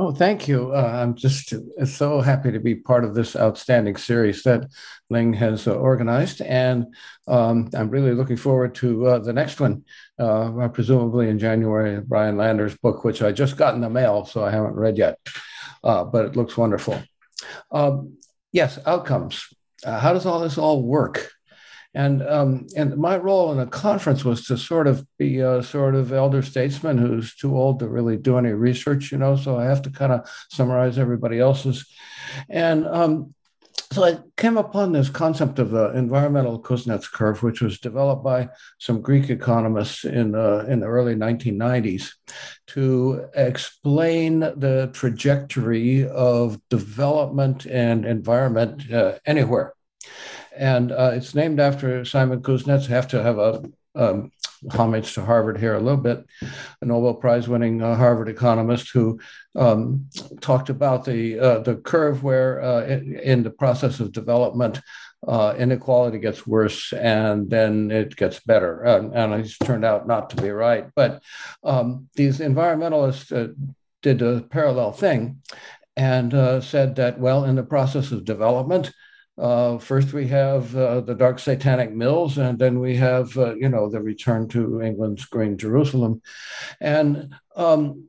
Oh, thank you. Uh, I'm just so happy to be part of this outstanding series that Ling has uh, organized. And um, I'm really looking forward to uh, the next one, uh, presumably in January, Brian Lander's book, which I just got in the mail, so I haven't read yet, uh, but it looks wonderful. Um, yes, outcomes. Uh, how does all this all work? And um, and my role in the conference was to sort of be a sort of elder statesman who's too old to really do any research, you know. So I have to kind of summarize everybody else's. And um, so I came upon this concept of the environmental Kuznets curve, which was developed by some Greek economists in uh, in the early 1990s to explain the trajectory of development and environment uh, anywhere and uh, it's named after Simon Kuznets. I have to have a um, homage to Harvard here a little bit, a Nobel Prize winning uh, Harvard economist who um, talked about the uh, the curve where uh, in, in, the process of development. Uh, inequality gets worse and then it gets better. And, and it's turned out not to be right. But um, these environmentalists uh, did a parallel thing and said that, well, in the process of development, uh, first, we have uh, the dark satanic mills, and then we have, uh, you know, the return to England's green Jerusalem. And um,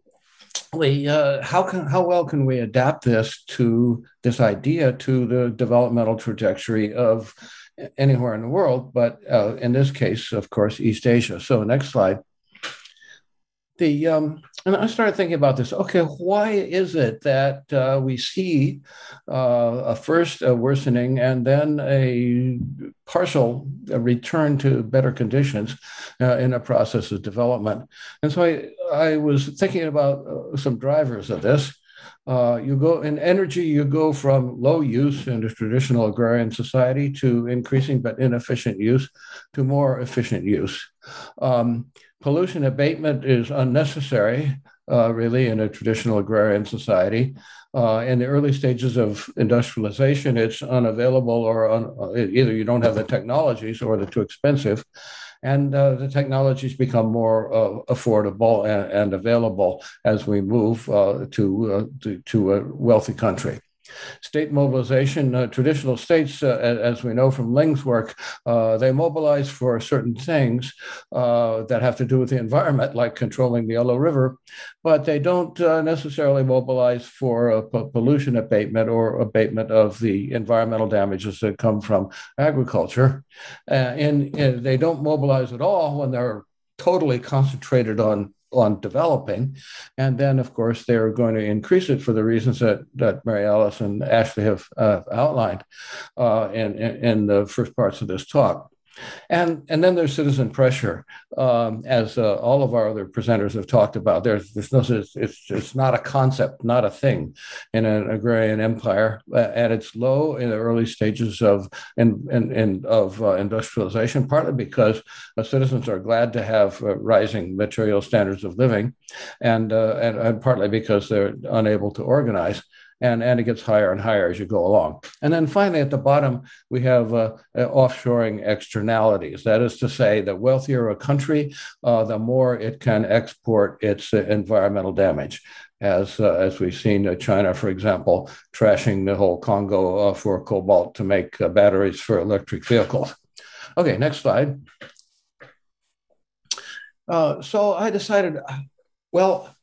we, uh, how can, how well can we adapt this to this idea to the developmental trajectory of anywhere in the world, but uh, in this case, of course, East Asia. So, next slide the um, and I started thinking about this. Okay, why is it that uh, we see uh, a first a worsening and then a partial return to better conditions uh, in a process of development? And so I I was thinking about uh, some drivers of this. Uh, you go in energy, you go from low use in a traditional agrarian society to increasing but inefficient use to more efficient use. Um, pollution abatement is unnecessary, uh, really, in a traditional agrarian society. Uh, in the early stages of industrialization, it's unavailable, or un- uh, either you don't have the technologies or they're too expensive. And uh, the technologies become more uh, affordable and, and, available as we move uh, to, to, to a wealthy country. State mobilization, uh, traditional states, uh, as we know from Ling's work, uh, they mobilize for certain things uh, that have to do with the environment, like controlling the Yellow River, but they don't uh, necessarily mobilize for pollution abatement or abatement of the environmental damages that come from agriculture. and, and they don't mobilize at all when they're totally concentrated on on developing. And then, of course, they're going to increase it for the reasons that, that Mary Alice and Ashley have uh, outlined uh, in, in the first parts of this talk. And, and then there's citizen pressure, um, as uh, all of our other presenters have talked about. There's, there's no, it's, it's not a concept, not a thing in an agrarian empire. At its low in the early stages of, in, in of uh, industrialization, partly because uh, citizens are glad to have uh, rising material standards of living, and, uh, and, and partly because they're unable to organize and, and it gets higher and higher as you go along. And then finally, at the bottom, we have uh, uh, offshoring externalities. That is to say, the wealthier a country, uh, the more it can export its uh, environmental damage. As, uh, as we've seen uh, China, for example, trashing the whole Congo for cobalt to make batteries for electric vehicles. Okay, next slide. so I decided, well,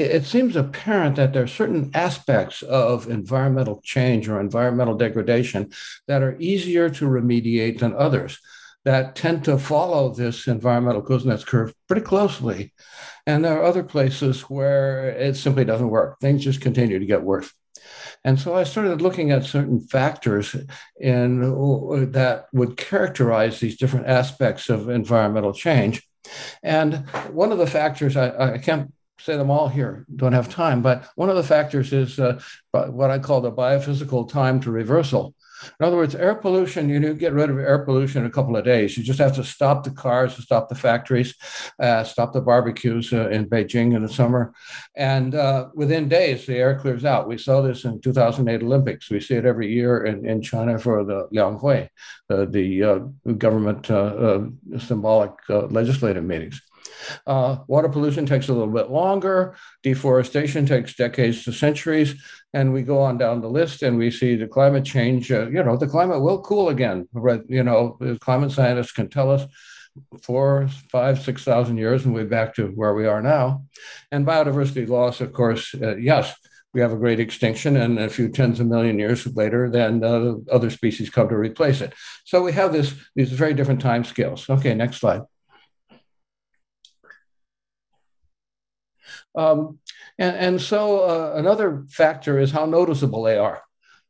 it seems apparent that there are certain aspects of environmental change or environmental degradation that are easier to remediate than others that tend to follow this environmental Kuznets curve pretty closely. And there are other places where it simply doesn't work. Things just continue to get worse. And so I started looking at certain factors in uh, that would characterize these different aspects of environmental change. And one of the factors I, I can't say them all here, don't have time, but one of the factors is uh, what I call the biophysical time to reversal. In other words, air pollution, you know, get rid of air pollution in a couple of days. You just have to stop the cars, stop the factories, uh, stop the barbecues uh, in Beijing in the summer. And uh, within days, the air clears out. We saw this in 2008 Olympics. We see it every year in, in China for the Lianghui, the uh, government uh, uh, symbolic legislative meetings. Uh, water pollution takes a little bit longer. Deforestation takes decades to centuries. And we go on down the list and we see the climate change. Uh, you know, the climate will cool again. You know, climate scientists can tell us four, five, six thousand years, and we're back to where we are now. And biodiversity loss, of course, uh, yes, we have a great extinction, and a few tens of million years later, then uh, other species come to replace it. So we have this these very different time scales. Okay, next slide. Um, and, and so uh, another factor is how noticeable they are.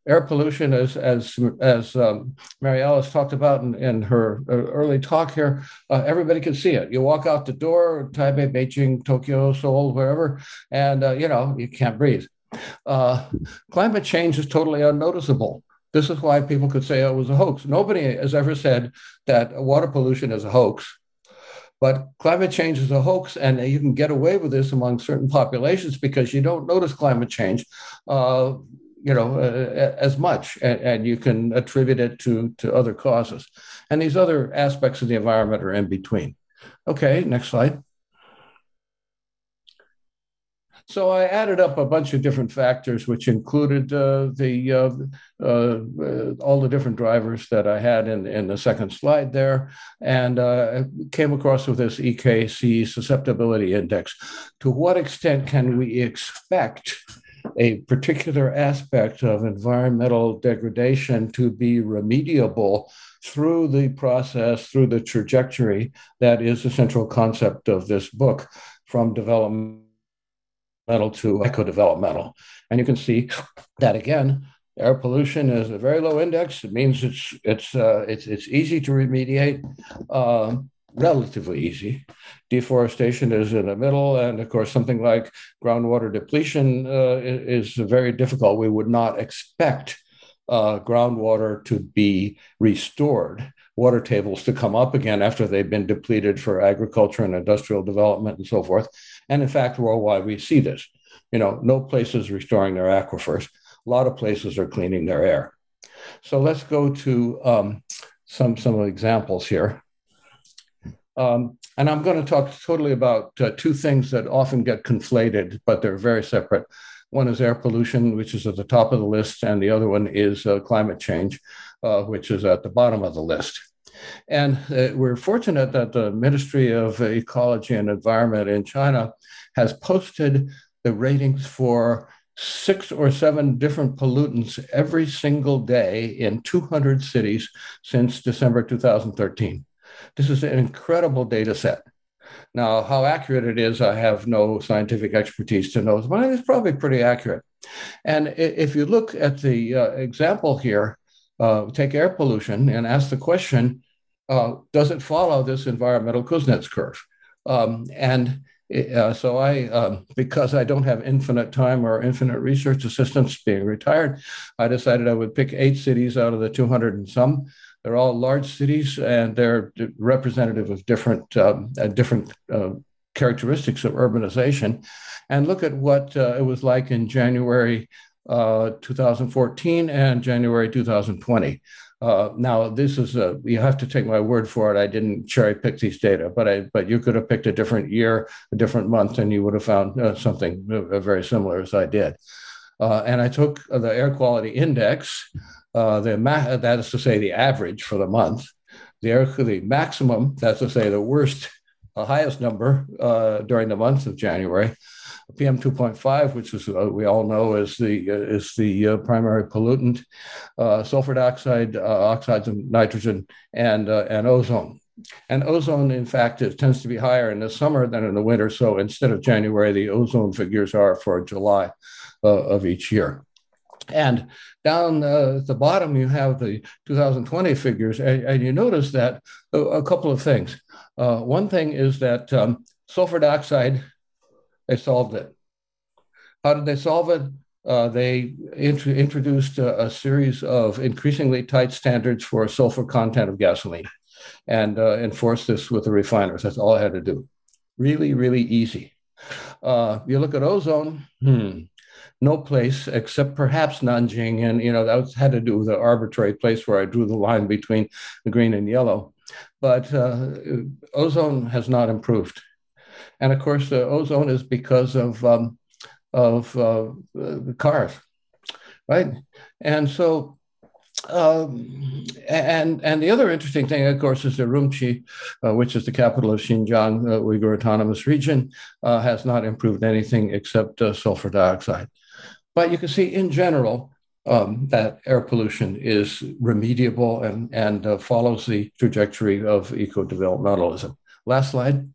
Air pollution, as as as um, Mary Alice talked about in, in her uh, early talk here, uh, everybody can see it. You walk out the door, Taipei, Beijing, Tokyo, Seoul, wherever, and uh, you know you can't breathe. Uh, climate change is totally unnoticeable. This is why people could say it was a hoax. Nobody has ever said that water pollution is a hoax. But climate change is a hoax, and you can get away with this among certain populations because you don't notice climate change, uh, you know, uh, as much, and, and, you can attribute it to to other causes. And these other aspects of the environment are in between. Okay, next slide. So I added up a bunch of different factors, which included uh, the uh, uh, all the different drivers that I had in, in the second slide there, and uh, came across with this EKC susceptibility index. To what extent can we expect a particular aspect of environmental degradation to be remediable through the process, through the trajectory that is the central concept of this book from development to eco-developmental. And you can see that again, air pollution is a very low index. It means it's it's uh, it's it's easy to remediate, uh, relatively easy. Deforestation is in the middle, and of course, something like groundwater depletion uh, is very difficult. We would not expect uh, groundwater to be restored water tables to come up again after they've been depleted for agriculture and industrial development and so forth. And in fact, worldwide, we see this. You know, no place is restoring their aquifers. A lot of places are cleaning their air. So let's go to um, some some examples here. Um, and I'm going to talk totally about uh, two things that often get conflated, but they're very separate. One is air pollution, which is at the top of the list, and the other one is uh, climate change, uh, which is at the bottom of the list. And uh, we're fortunate that the Ministry of Ecology and Environment in China has posted the ratings for six or seven different pollutants every single day in 200 cities since December 2013. This is an incredible data set. Now, how accurate it is, I have no scientific expertise to know, but it's probably pretty accurate. And if you look at the uh, example here, uh, take air pollution and ask the question uh, does it follow this environmental Kuznets curve? Um, and uh, so I, um, because I don't have infinite time or infinite research assistants being retired, I decided I would pick eight cities out of the 200 and some. They're all large cities, and they're representative of different um, uh, different uh, characteristics of urbanization. And look at what uh, it was like in January uh, 2014 and January 2020. Uh, now, this is a, you have to take my word for it. I didn't cherry pick these data, but I, but you could have picked a different year, a different month, and you would have found uh, something uh, very similar as I did. Uh, and I took the air quality index, uh, the ma- that is to say the average for the month, the air the maximum, that's to say the worst, the highest number during the month of January, PM 2.5, which is uh, we all know is the uh, is the uh, primary pollutant, uh, sulfur dioxide, uh, oxides of nitrogen, and uh, and ozone. And ozone, in fact, it tends to be higher in the summer than in the winter. So instead of January, the ozone figures are for July of each year. And down at the bottom, you have the 2020 figures, and, and you notice that a, a couple of things. one thing is that um, sulfur dioxide they solved it. How did they solve it? Uh, they int- introduced a, a, series of increasingly tight standards for sulfur content of gasoline and uh, enforced this with the refiners. That's all I had to do. Really, really easy. Uh, you look at ozone, hmm, no place except perhaps Nanjing. And, you know, that was, had to do with the arbitrary place where I drew the line between the green and yellow. But uh, ozone has not improved. And of course, the ozone is because of um, of uh, the cars, right? And so, um, and and the other interesting thing, of course, is that Urumqi, uh, which is the capital of Xinjiang uh, Uyghur Autonomous Region, uh, has not improved anything except uh, sulfur dioxide. But you can see, in general, um, that air pollution is remediable and and uh, follows the trajectory of eco developmentalism. Last slide.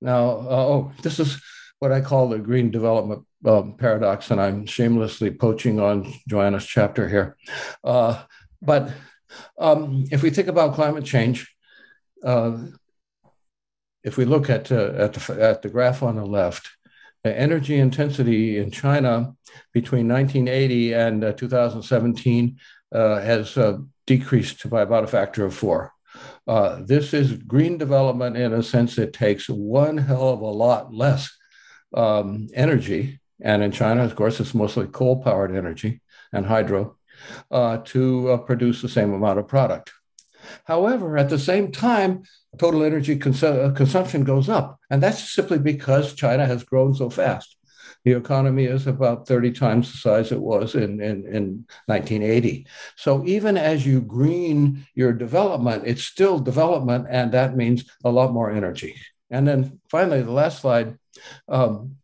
Now, uh, oh, this is what I call the green development um, paradox, and I'm shamelessly poaching on Joanna's chapter here. Uh, but um, if we think about climate change, uh, if we look at, uh, at, the, at the graph on the left, the energy intensity in China between 1980 and uh, 2017 uh, has decreased by about a factor of four. Uh, this is green development in a sense it takes one hell of a lot less um, energy. And in China, of course, it's mostly coal powered energy and hydro uh, to uh, produce the same amount of product. However, at the same time, total energy uh, consumption goes up. And that's simply because China has grown so fast. The economy is about 30 times the size it was in, in, in 1980. So even as you green your development, it's still development, and that means a lot more energy. And then finally, the last slide um,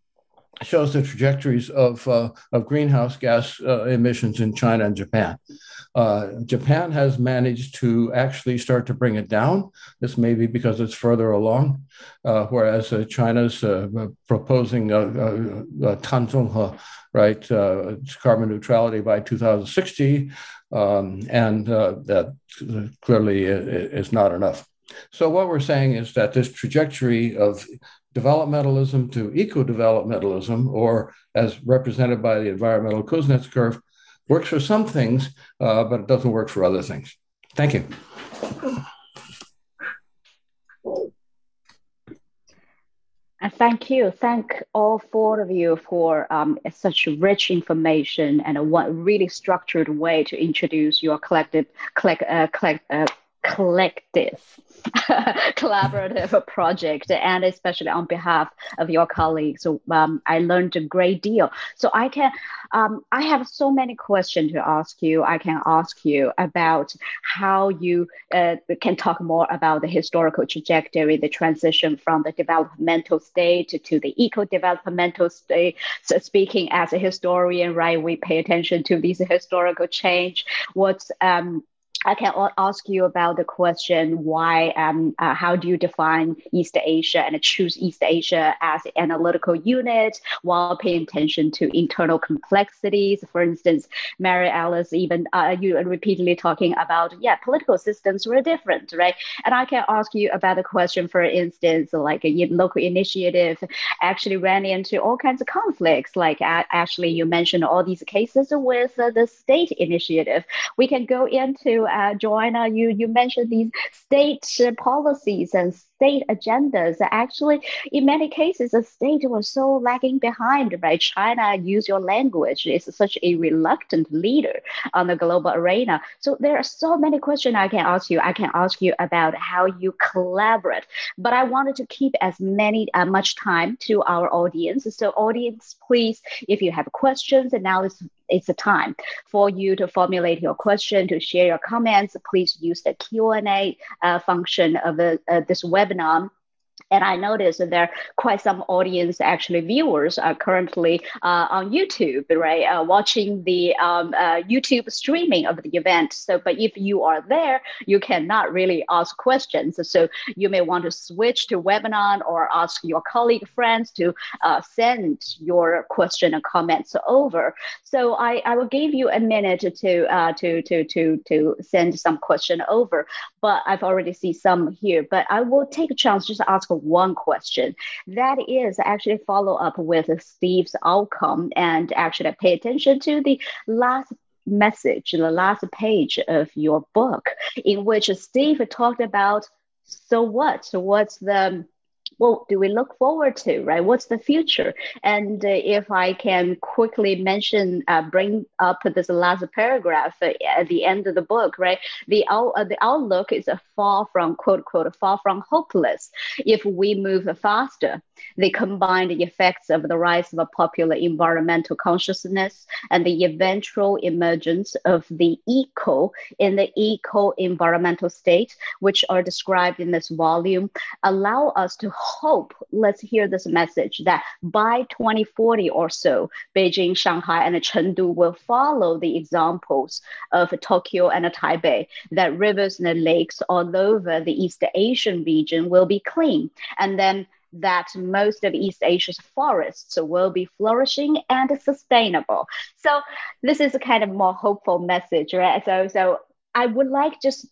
shows the trajectories of, uh, of greenhouse gas uh, emissions in China and Japan. Uh, Japan has managed to actually start to bring it down. This may be because it's further along, uh, whereas uh, China's uh, proposing a uh, right, carbon neutrality by 2060, um, and that clearly is not enough. So what we're saying is that this trajectory of developmentalism to eco-developmentalism, or as represented by the environmental Kuznets curve, works for some things, uh, but it doesn't work for other things. Thank you. And thank you. Thank all four of you for um, such rich information and a really structured way to introduce your collective, collect, uh, collect, uh, collective collaborative project and especially on behalf of your colleagues um, i learned a great deal. So i can um, i have so many questions to ask you. I can ask you about how you uh, can talk more about the historical trajectory the transition from the developmental state to the eco-developmental state. So speaking as a historian right we pay attention to these historical change. What's um, I can ask you about the question why, um, uh, how do you define East Asia and choose East Asia as an analytical unit while paying attention to internal complexities? For instance, Mary Alice, even uh, you repeatedly talking about, yeah, political systems were different, right? And I can ask you about the question, for instance, like a local initiative actually ran into all kinds of conflicts. Like uh, actually, you mentioned all these cases with uh, the state initiative. We can go into uh, Joanna, you you mentioned these state policies and state agendas. Actually, in many cases, the state was so lagging behind. Right, China, use your language, is such a reluctant leader on the global arena. So there are so many questions I can ask you. I can ask you about how you collaborate, but I wanted to keep as many uh, much time to our audience. So audience, please, if you have questions, and now is it's a time for you to formulate your question, to share your comments. Please use the Q&A uh, function of the, uh, this webinar and I noticed that there are quite some audience, actually viewers, are currently uh, on YouTube, right, uh, watching the um, uh, YouTube streaming of the event. So, but if you are there, you cannot really ask questions. So you may want to switch to webinar or ask your colleague friends to uh, send your question and comments over. So I, I will give you a minute to uh, to to to to send some question over. But I've already seen some here. But I will take a chance just to ask one question. That is actually follow up with Steve's outcome and actually pay attention to the last message, the last page of your book, in which Steve talked about so what? So what's the what do we look forward to, right? What's the future? And uh, if I can quickly mention, uh, bring up this last paragraph uh, at the end of the book, right? The, out, uh, the outlook is far from, quote, quote, far from hopeless if we move faster. The combined effects of the rise of a popular environmental consciousness and the eventual emergence of the eco in the eco environmental state, which are described in this volume, allow us to hope, let's hear this message that by 2040 or so, Beijing, Shanghai, and Chengdu will follow the examples of Tokyo and Taipei, that rivers and lakes all over the East Asian region will be clean. And then that most of East Asia's forests will be flourishing and sustainable. So this is a kind of more hopeful message, right? So so I would like just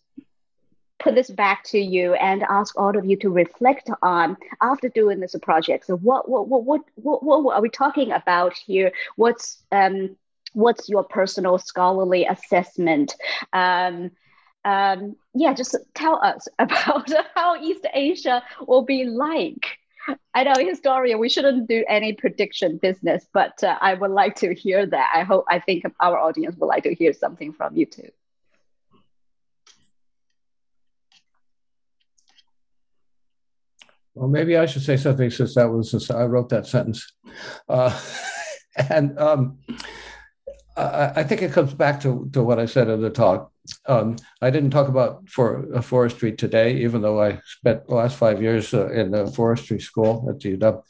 put this back to you and ask all of you to reflect on after doing this project. So what what what what what, are we talking about here? What's um what's your personal scholarly assessment? Um, um, yeah, just tell us about how East Asia will be like. I know, historian, we shouldn't do any prediction business, but uh, I would like to hear that. I hope, I think our audience would like to hear something from you too. Well, maybe I should say something since that was since I wrote that sentence, uh, and um, I, I, think it comes back to to what I said in the talk. Um, I didn't talk about for uh, forestry today, even though I spent the last five years uh, in the forestry school at UW,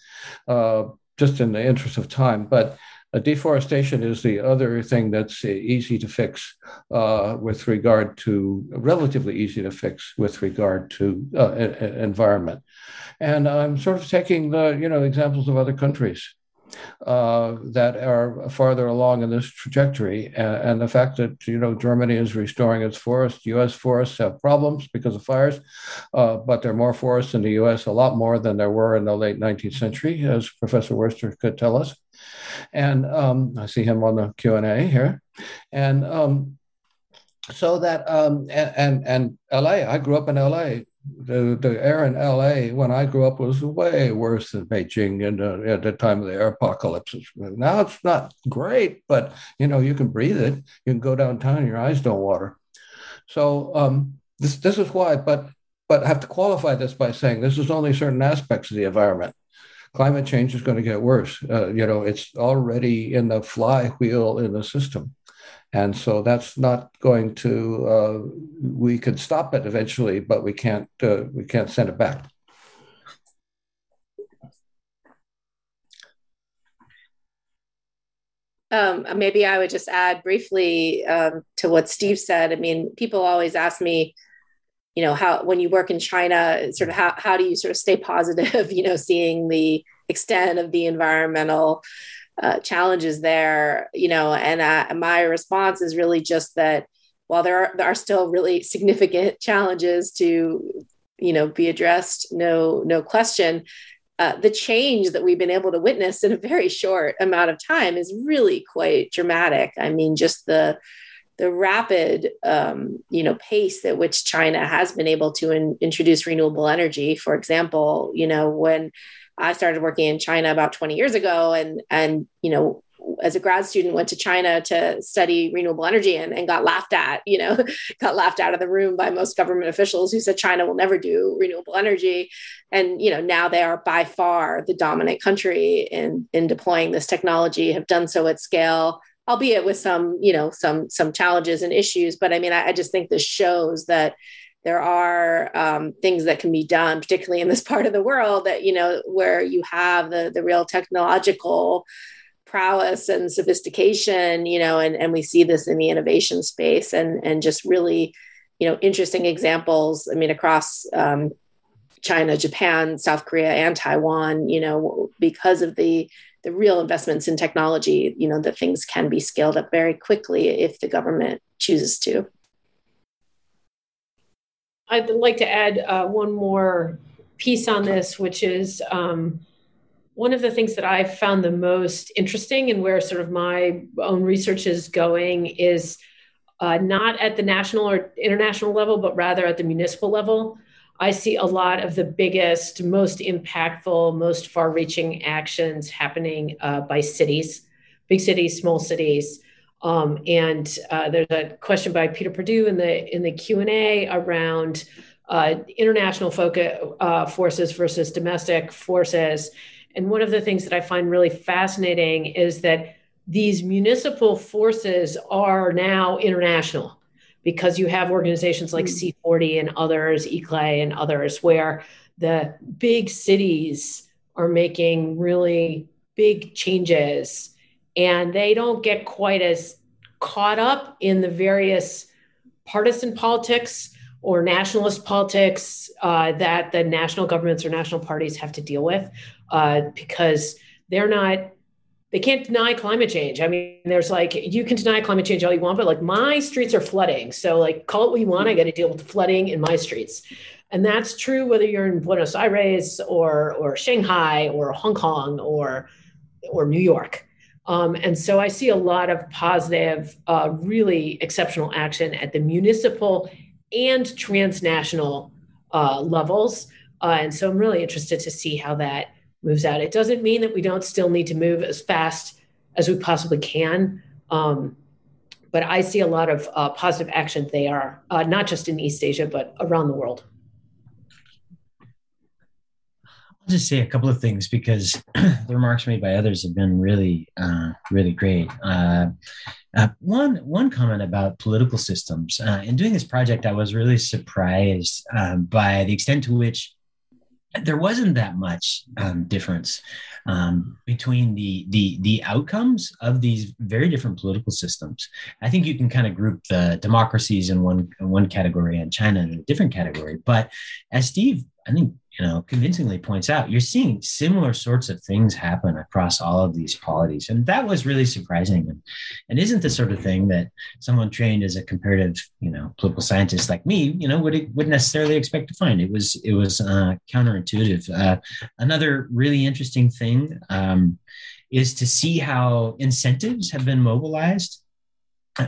uh, just in the interest of time. But deforestation is the other thing that's easy to fix uh, with regard to relatively easy to fix with regard to uh, environment. And I'm sort of taking the you know examples of other countries uh, that are farther along in this trajectory. And, and, the fact that you know Germany is restoring its forests, U.S. forests have problems because of fires, uh, but there are more forests in the U.S. a lot more than there were in the late 19th century, as Professor Worster could tell us. And um, I see him on the Q and A here, and. Um, so that um, and and LA, I grew up in LA the the air in LA when I grew up was way worse than Beijing in the, at the time of the air apocalypses. Now it's not great, but you know you can breathe it. You can go downtown, your eyes don't water. So um, this this is why. But but I have to qualify this by saying this is only certain aspects of the environment. Climate change is going to get worse. Uh, you know, it's already in the flywheel in the system and so that's not going to uh, we could stop it eventually but we can't uh, we can't send it back. Um, maybe i would just add briefly um, to what steve said. I mean people always ask me you know how when you work in china sort of how, how do you sort of stay positive you know seeing the extent of the environmental uh, challenges there, you know, and uh, my response is really just that while there are, there are still really significant challenges to, you know, be addressed, no, no question. Uh, the change that we've been able to witness in a very short amount of time is really quite dramatic. I mean, just the the rapid, um, you know, pace at which China has been able to in, introduce renewable energy. For example, you know, when I started working in China about 20 years ago and and you know as a grad student went to China to study renewable energy and, and got laughed at, you know, got laughed out of the room by most government officials who said China will never do renewable energy. And, you know, now they are by far the dominant country in, in deploying this technology, have done so at scale, albeit with some, you know, some, some challenges and issues. But I mean, I, I just think this shows that there are um, things that can be done, particularly in this part of the world that, you know, where you have the, the real technological prowess and sophistication, you know, and, and we see this in the innovation space and, and just really, you know, interesting examples. I mean, across um, China, Japan, South Korea, and Taiwan, you know, because of the the real investments in technology, you know, that things can be scaled up very quickly if the government chooses to. I'd like to add uh, one more piece on this, which is um, one of the things that I've found the most interesting and where sort of my own research is going is uh, not at the national or international level, but rather at the municipal level. I see a lot of the biggest, most impactful, most far reaching actions happening uh, by cities, big cities, small cities. Um, and uh, there's a question by Peter Perdue in the in the Q and A around uh, international focus uh, forces versus domestic forces. And one of the things that I find really fascinating is that these municipal forces are now international because you have organizations like mm. C40 and others, ICLEI and others, where the big cities are making really big changes and they don't get quite as caught up in the various partisan politics or nationalist politics uh, that the national governments or national parties have to deal with uh, because they're not they can't deny climate change. I mean there's like you can deny climate change all you want but like my streets are flooding. So like call it what you want i got to deal with the flooding in my streets. And that's true whether you're in buenos aires or or shanghai or hong kong or or new york um, and so I see a lot of positive, uh, really exceptional action at the municipal and transnational uh, levels. Uh, and so I'm really interested to see how that moves out. It doesn't mean that we don't still need to move as fast as we possibly can. Um, but I see a lot of uh, positive action there, uh, not just in East Asia, but around the world. I'll just say a couple of things because the remarks made by others have been really, uh, really great. Uh, uh, one one comment about political systems. Uh, in doing this project, I was really surprised um, by the extent to which there wasn't that much um, difference um, between the, the the outcomes of these very different political systems. I think you can kind of group the democracies in one in one category and China in a different category. But as Steve, I think you know, convincingly points out, you're seeing similar sorts of things happen across all of these polities. And that was really surprising. And, and isn't the sort of thing that someone trained as a comparative, you know, political scientist like me, you know, would, would necessarily expect to find. It was, it was uh, counterintuitive. Uh, another really interesting thing um, is to see how incentives have been mobilized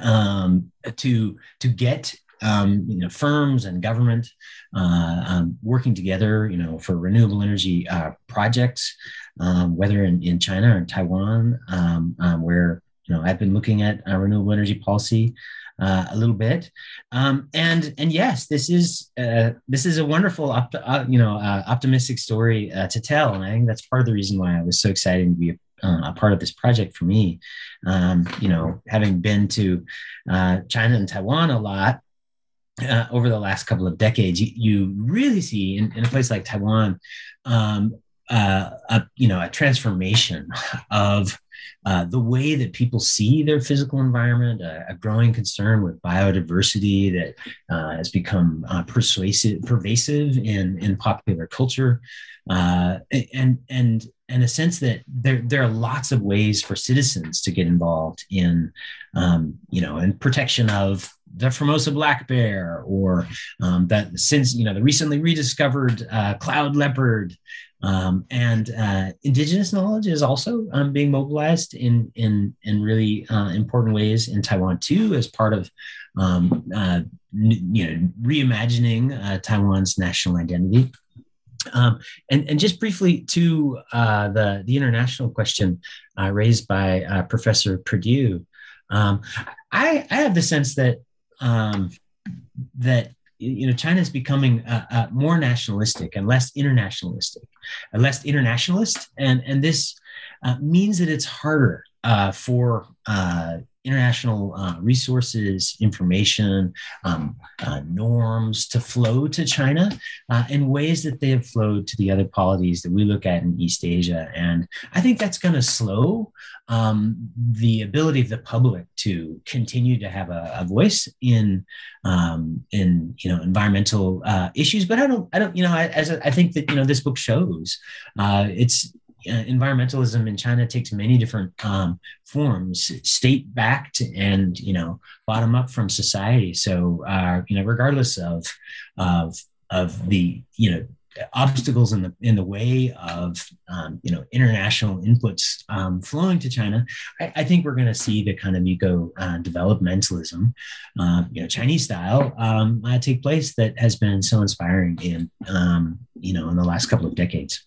um, to, to get um, you know, firms and government uh, um, working together, you know, for renewable energy uh, projects, um, whether in, in China or in Taiwan, um, um, where you know I've been looking at uh, renewable energy policy uh, a little bit, um, and and yes, this is uh, this is a wonderful, op- uh, you know, optimistic story to tell, and I think that's part of the reason why I was so excited to be a uh, a part of this project for me. Um, you know, having been to uh, China and Taiwan a lot, uh, over the last couple of decades, you, you really see in, in, a place like Taiwan, um, uh, a, you know, a transformation of uh, the way that people see their physical environment, a, a growing concern with biodiversity that uh, has become uh, persuasive, pervasive in, in popular culture, uh, and and and a sense that there there are lots of ways for citizens to get involved in, um, you know, in protection of the Formosa black bear, or um, that since you know the recently rediscovered uh, cloud leopard, um, and uh, indigenous knowledge is also um, being mobilized in in in really uh, important ways in Taiwan too, as part of um, uh, you know reimagining uh, Taiwan's national identity. Um, and, and just briefly to uh, the, the international question uh, raised by uh, Professor Perdue, um, I, I have the sense that um, that you know China is becoming uh, uh, more nationalistic and less internationalistic, and less internationalist, and and this uh, means that it's harder uh, for uh, international uh, resources, information, um, uh, norms to flow to China uh, in ways that they have flowed to the other polities that we look at in East Asia. And I think that's going to slow um, the ability of the public to continue to have a, a voice in um, in you know environmental uh, issues. But I don't I don't you know I, as I think that you know this book shows uh, it's uh, environmentalism in China takes many different um, forms, state backed and you know bottom up from society. So uh, you know, regardless of of of the you know obstacles in the in the way of um, you know international inputs um, flowing to China, I, I think we're going to see the kind of eco uh, developmentalism, uh, you know, Chinese style, um, uh, take place that has been so inspiring in um, you know in the last couple of decades.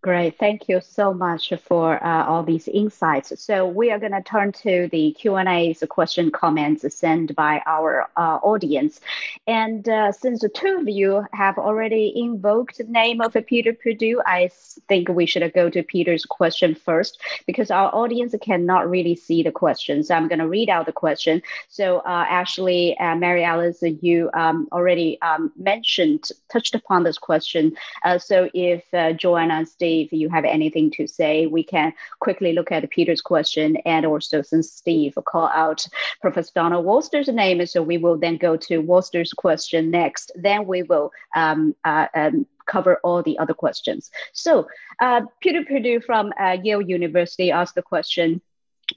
Great. Thank you so much for uh, all these insights. So we are going to turn to the Q&A's question comments sent by our uh, audience. And uh, since the two of you have already invoked the name of Peter Perdue, I think we should go to Peter's question first because our audience cannot really see the question. So I'm going to read out the question. So uh, Ashley, and Mary Alice, you um, already um, mentioned, touched upon this question. Uh, so if uh, Joanna Steve if you have anything to say, we can quickly look at Peter's question. And also, since Steve called out Professor Donald Worster's name, so we will then go to Worster's question next. Then we will um, uh, um, cover all the other questions. So, uh, Peter Perdue from uh, Yale University asked the question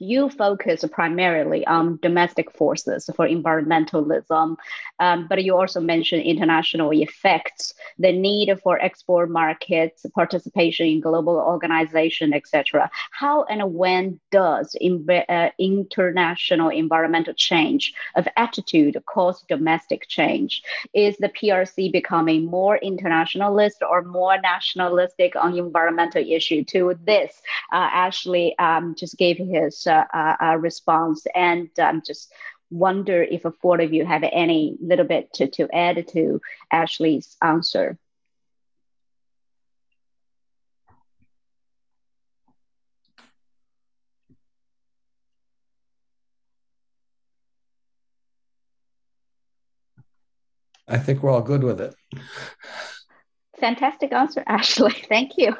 you focus primarily on domestic forces for environmentalism, um, but you also mention international effects, the need for export markets, participation in global organization, etc. How and when does uh, international environmental change of attitude cause domestic change? Is the PRC becoming more internationalist or more nationalistic on environmental issue? To this, uh, Ashley um, just gave his a response. And um, just wonder if a four of you have any little bit to, to add to Ashley's answer. I think we're all good with it. Fantastic answer, Ashley. Thank you.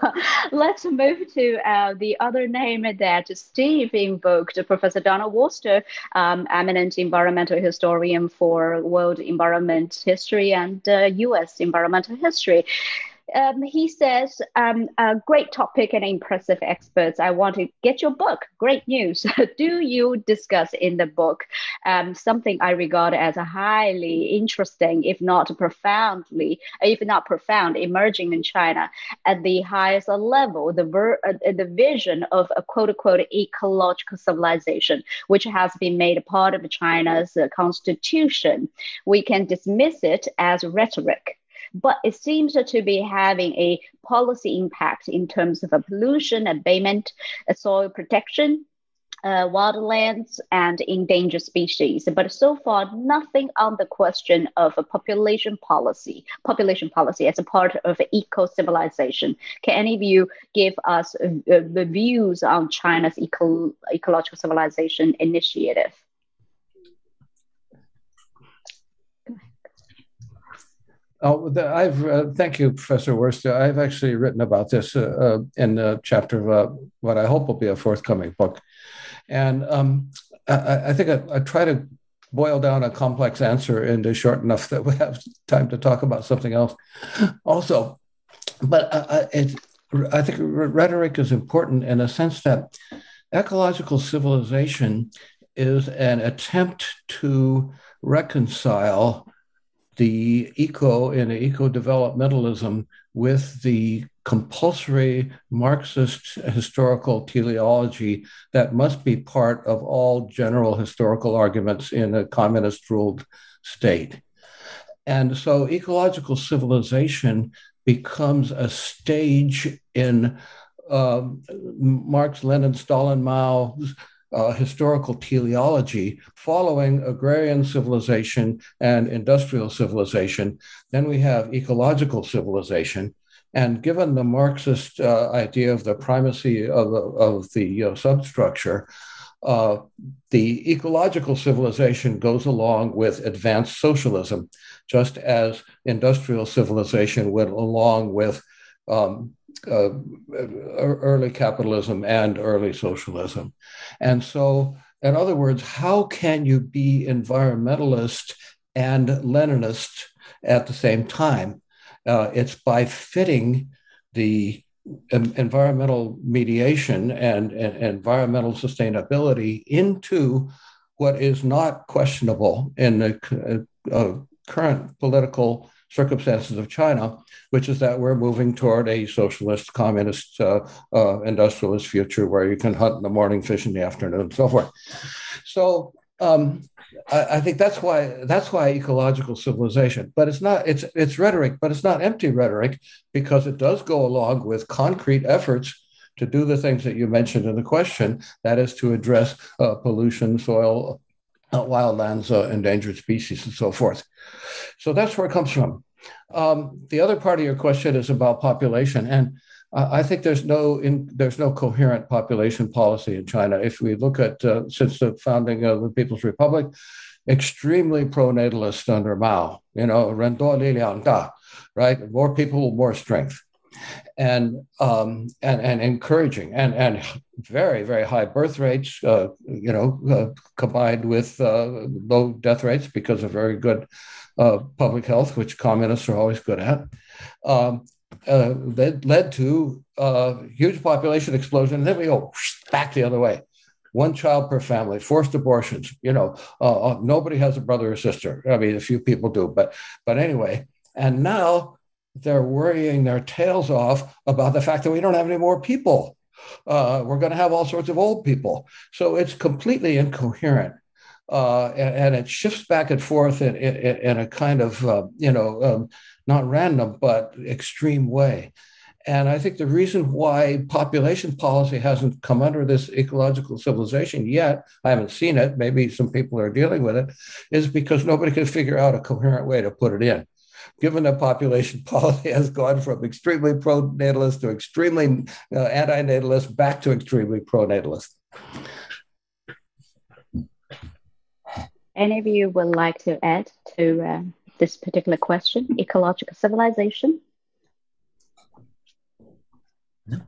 Let's move to uh, the other name that Steve invoked, Professor Donald Worster, um, eminent environmental historian for world environment history and uh, U.S. environmental history um, he says, um, a great topic and impressive experts. I want to get your book. Great news. Do you discuss in the book um, something I regard as a highly interesting, if not profoundly, if not profound, emerging in China at the highest level, the, ver- uh, the vision of a quote unquote ecological civilization, which has been made a part of China's uh, constitution. We can dismiss it as rhetoric but it seems to be having a policy impact in terms of pollution abatement, soil protection, uh, wildlands and endangered species. But so far, nothing on the question of a population policy, population policy as a part of eco civilization. Can any of you give us uh, the views on China's eco- ecological civilization initiative? Oh, I've uh, thank you, Professor Worster. I've actually written about this uh, uh, in a chapter of uh, what I hope will be a forthcoming book, and um, I, I, think I, I, try to boil down a complex answer into short enough that we have time to talk about something else. Also, but uh, it, I think rhetoric is important in a sense that ecological civilization is an attempt to reconcile the eco and eco developmentalism with the compulsory Marxist historical teleology that must be part of all general historical arguments in a communist ruled state. And so ecological civilization becomes a stage in uh, Marx, Lenin, Stalin, Mao's uh, historical teleology following agrarian civilization and industrial civilization. Then we have ecological civilization. And given the Marxist uh, idea of the primacy of, of the uh, substructure, uh, the ecological civilization goes along with advanced socialism, just as industrial civilization went along with um, uh, early capitalism and early socialism. And so, in other words, how can you be environmentalist and Leninist at the same time? Uh, it's by fitting the environmental mediation and, and, environmental sustainability into what is not questionable in the uh, current political circumstances of China, which is that we're moving toward a socialist, communist, uh, uh, industrialist future where you can hunt in the morning, fish in the afternoon, and so forth. So um, I, I, think that's why that's why ecological civilization. But it's not it's it's rhetoric, but it's not empty rhetoric because it does go along with concrete efforts to do the things that you mentioned in the question. That is to address uh, pollution, soil wildlands, uh, endangered species, and so forth. So that's where it comes from. Um, the other part of your question is about population, and I think there's no in, there's no coherent population policy in China. If we look at uh, since the founding of the People's Republic, extremely pro-natalist under Mao. You know, Renduo Li Liang Da, right? More people, more strength and um, and and encouraging and and very very high birth rates, uh, you know, uh, combined with uh, low death rates because of very good uh, public health, which communists are always good at. Um, uh, that led to uh, huge population explosion, and then we go back the other way. One child per family, forced abortions. You know, nobody has a brother or sister. I mean, a few people do, but but anyway. And now they're worrying their tails off about the fact that we don't have any more people. Uh, we're going to have all sorts of old people. So it's completely incoherent. Uh, and, and, it shifts back and forth in, in, in a kind of, uh, you know, um, not random, but extreme way. And I think the reason why population policy hasn't come under this ecological civilization yet, I haven't seen it, maybe some people are dealing with it, is because nobody can figure out a coherent way to put it in given that population policy has gone from extremely pro-natalist to extremely uh, anti-natalist back to extremely pro-natalist. Any of you would like to add to uh, this particular question, ecological civilization? No.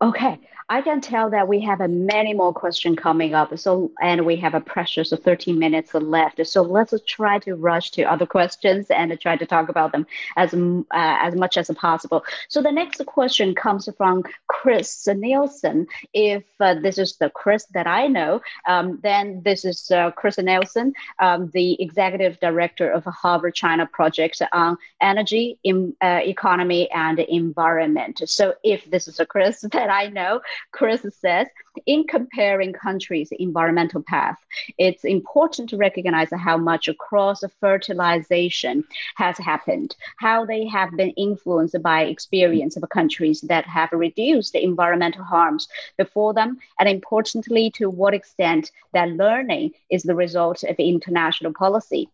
Okay, I can tell that we have a many more questions coming up. So, and we have a precious 13 minutes left. So let's try to rush to other questions and try to talk about them as uh, as much as possible. So the next question comes from Chris Nielsen. If uh, this is the Chris that I know, um, then this is uh, Chris Nielsen, um, the executive director of Harvard China Project on energy, in, uh, economy, and environment. So if this is a Chris that I know, Chris says, in comparing countries' environmental path, it's important to recognize how much cross fertilization has happened, how they have been influenced by experience of countries that have reduced the environmental harms before them, and importantly, to what extent that learning is the result of international policy.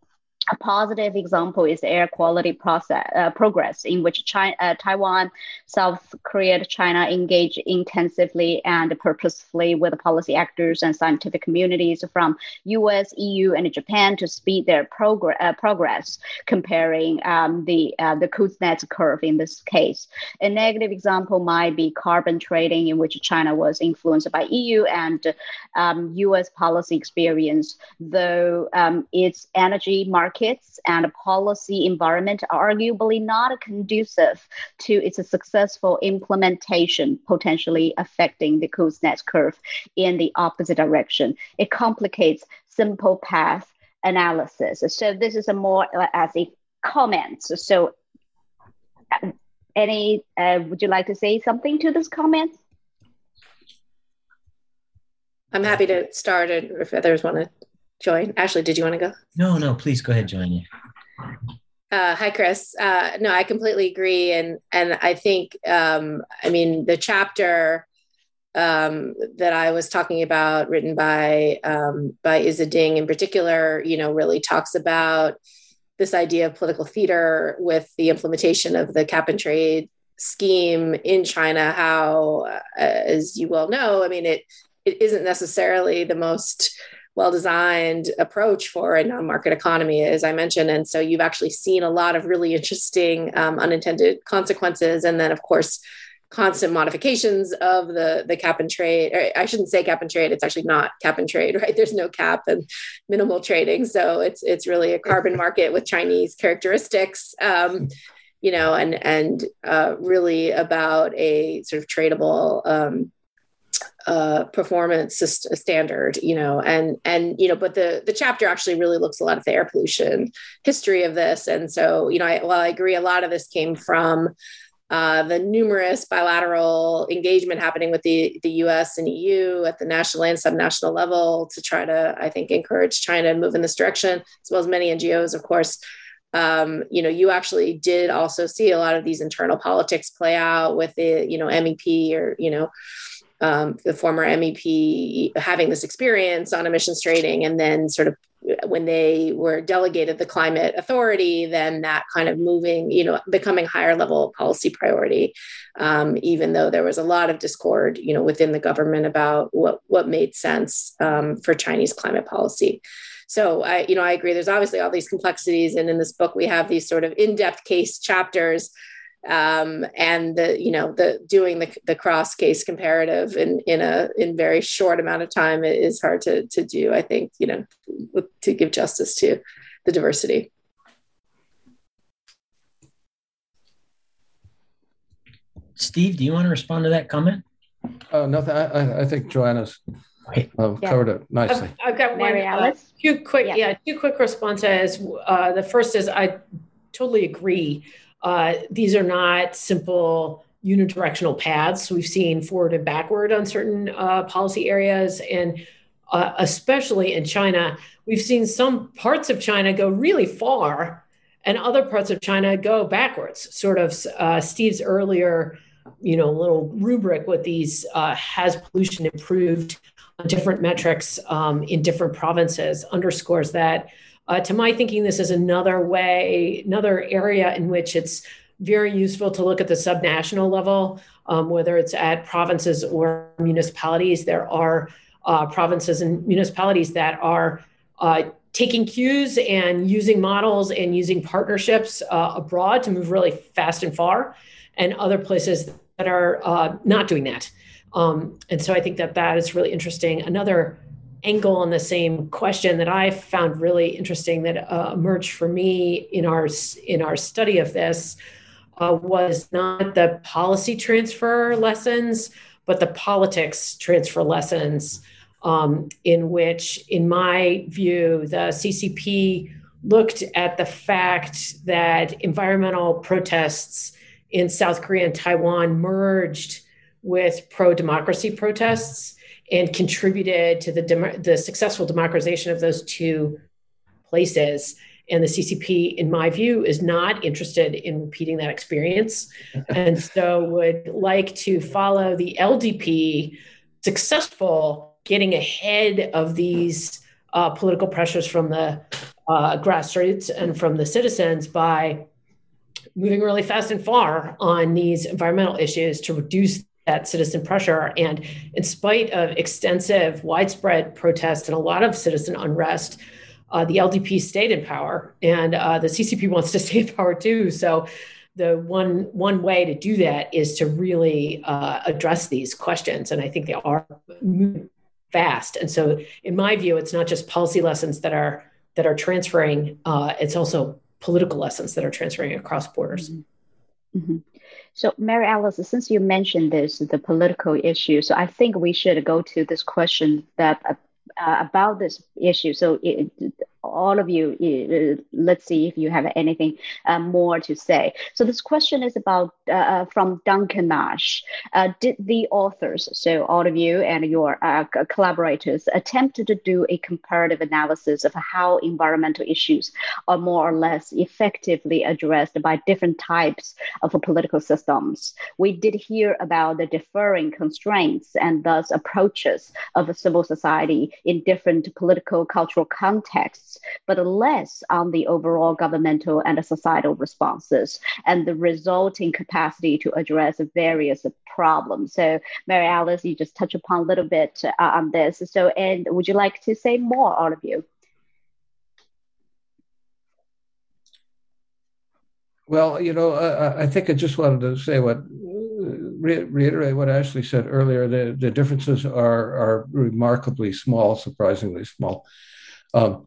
A positive example is air quality process, uh, progress in which China, uh, Taiwan, South Korea, China engage intensively and purposefully with policy actors and scientific communities from U.S., EU, and Japan to speed their progr- uh, progress. Comparing um, the uh, the Kuznets curve in this case, a negative example might be carbon trading, in which China was influenced by EU and um, U.S. policy experience, though um, its energy market markets and policy environment are arguably not conducive to its successful implementation, potentially affecting the Kuznets curve in the opposite direction. It complicates simple path analysis. So this is a more uh, as a comment. So any, uh, would you like to say something to this comment? I'm happy to start it if others want to join. Ashley, did you want to go? No, no, please go ahead, join Uh, hi, Chris. Uh, no, I completely agree, and and I think, um, I mean, the chapter um, that I was talking about, written by um, by Iza Ding in particular, you know, really talks about this idea of political theater with the implementation of the cap and trade scheme in China. How, uh, as you well know, I mean, it it isn't necessarily the most well designed approach for a non market economy, as I mentioned. And so you've actually seen a lot of really interesting um, unintended consequences. And then, of course, constant modifications of the the cap and trade i shouldn't say cap and trade it's actually not cap and trade right there's no cap and minimal trading so it's it's really a carbon market with chinese characteristics um, you know and and uh, really about a sort of tradable um, uh, performance standard, you know, and and you know, but the the chapter actually really looks a lot at the air pollution history of this, and so you know, I, while I agree, a lot of this came from uh, the numerous bilateral engagement happening with the the U.S. and EU at the national and subnational level to try to, I think, encourage China to move in this direction, as well as many NGOs, of course. Um, you know, you actually did also see a lot of these internal politics play out with the, you know, MEP or you know um, the former MEP having this experience on emissions trading, and then sort of when they were delegated the climate authority, then that kind of moving, you know, becoming higher level policy priority, um, even though there was a lot of discord, you know, within the government about what what made sense um, for Chinese climate policy. So I, you know, I agree. There's obviously all these complexities, and in this book we have these sort of in-depth case chapters um, and the you know the doing the, the cross case comparative in in a in very short amount of time is hard to to do i think you know to give justice to the diversity steve do you want to respond to that comment uh, nothing I, I think joanna's uh, yeah. covered it nicely i've, I've got Mary one uh, two quick yeah. yeah. two quick responses uh, the first is i totally agree uh, these are not simple unidirectional paths. We've seen forward and backward on certain uh, policy areas, and uh, especially in China, we've seen some parts of China go really far, and other parts of China go backwards. Sort of uh, Steve's earlier, you know, little rubric with these uh, has pollution improved on different metrics um, in different provinces underscores that uh, to my thinking, this is another way, another area in which it's very useful to look at the subnational level, um, whether it's at provinces or municipalities. There are uh, provinces and municipalities that are uh, taking cues and using models and using partnerships uh, abroad to move really fast and far, and other places that are uh, not doing that. Um, and so I think that that is really interesting. Another angle on the same question that I found really interesting that uh, emerged for me in our in our study of this uh, was not the policy transfer lessons, but the politics transfer lessons, um, in which, in my view, the CCP looked at the fact that environmental protests in South Korea and Taiwan merged with pro democracy protests and contributed to the, dem- the successful democratization of those two places. And the CCP, in my view, is not interested in repeating that experience. and so would like to follow the LDP successful getting ahead of these uh, political pressures from the uh, grassroots and from the citizens by moving really fast and far on these environmental issues to reduce that citizen pressure. And in spite of extensive, widespread protests and a lot of citizen unrest, uh, the LDP stayed in power, and uh, the CCP wants to stay in power too. So, the one one way to do that is to really uh, address these questions, and I think they are fast. And so, in my view, it's not just policy lessons that are that are transferring; uh, it's also political lessons that are transferring across borders. Mm-hmm. mm-hmm. So, Mary Alice, since you mentioned this, the political issue, so I think we should go to this question that uh, about this issue. So, it, all of you, uh, let's see if you have anything uh, more to say. So this question is about uh, uh from Duncan Nash. Uh, did the authors, so all of you and your uh, collaborators, attempt to do a comparative analysis of how environmental issues are more or less effectively addressed by different types of political systems? We did hear about the differing constraints and thus approaches of a civil society in different political cultural contexts but less on the overall governmental and societal responses and the resulting capacity to address various problems. So, Mary Alice, you just touch upon a little bit uh, on this. So, and would you like to say more, all of you? Well, you know, I, I think I just wanted to say what re- reiterate what Ashley said earlier. The, the differences are are remarkably small, surprisingly small. Um,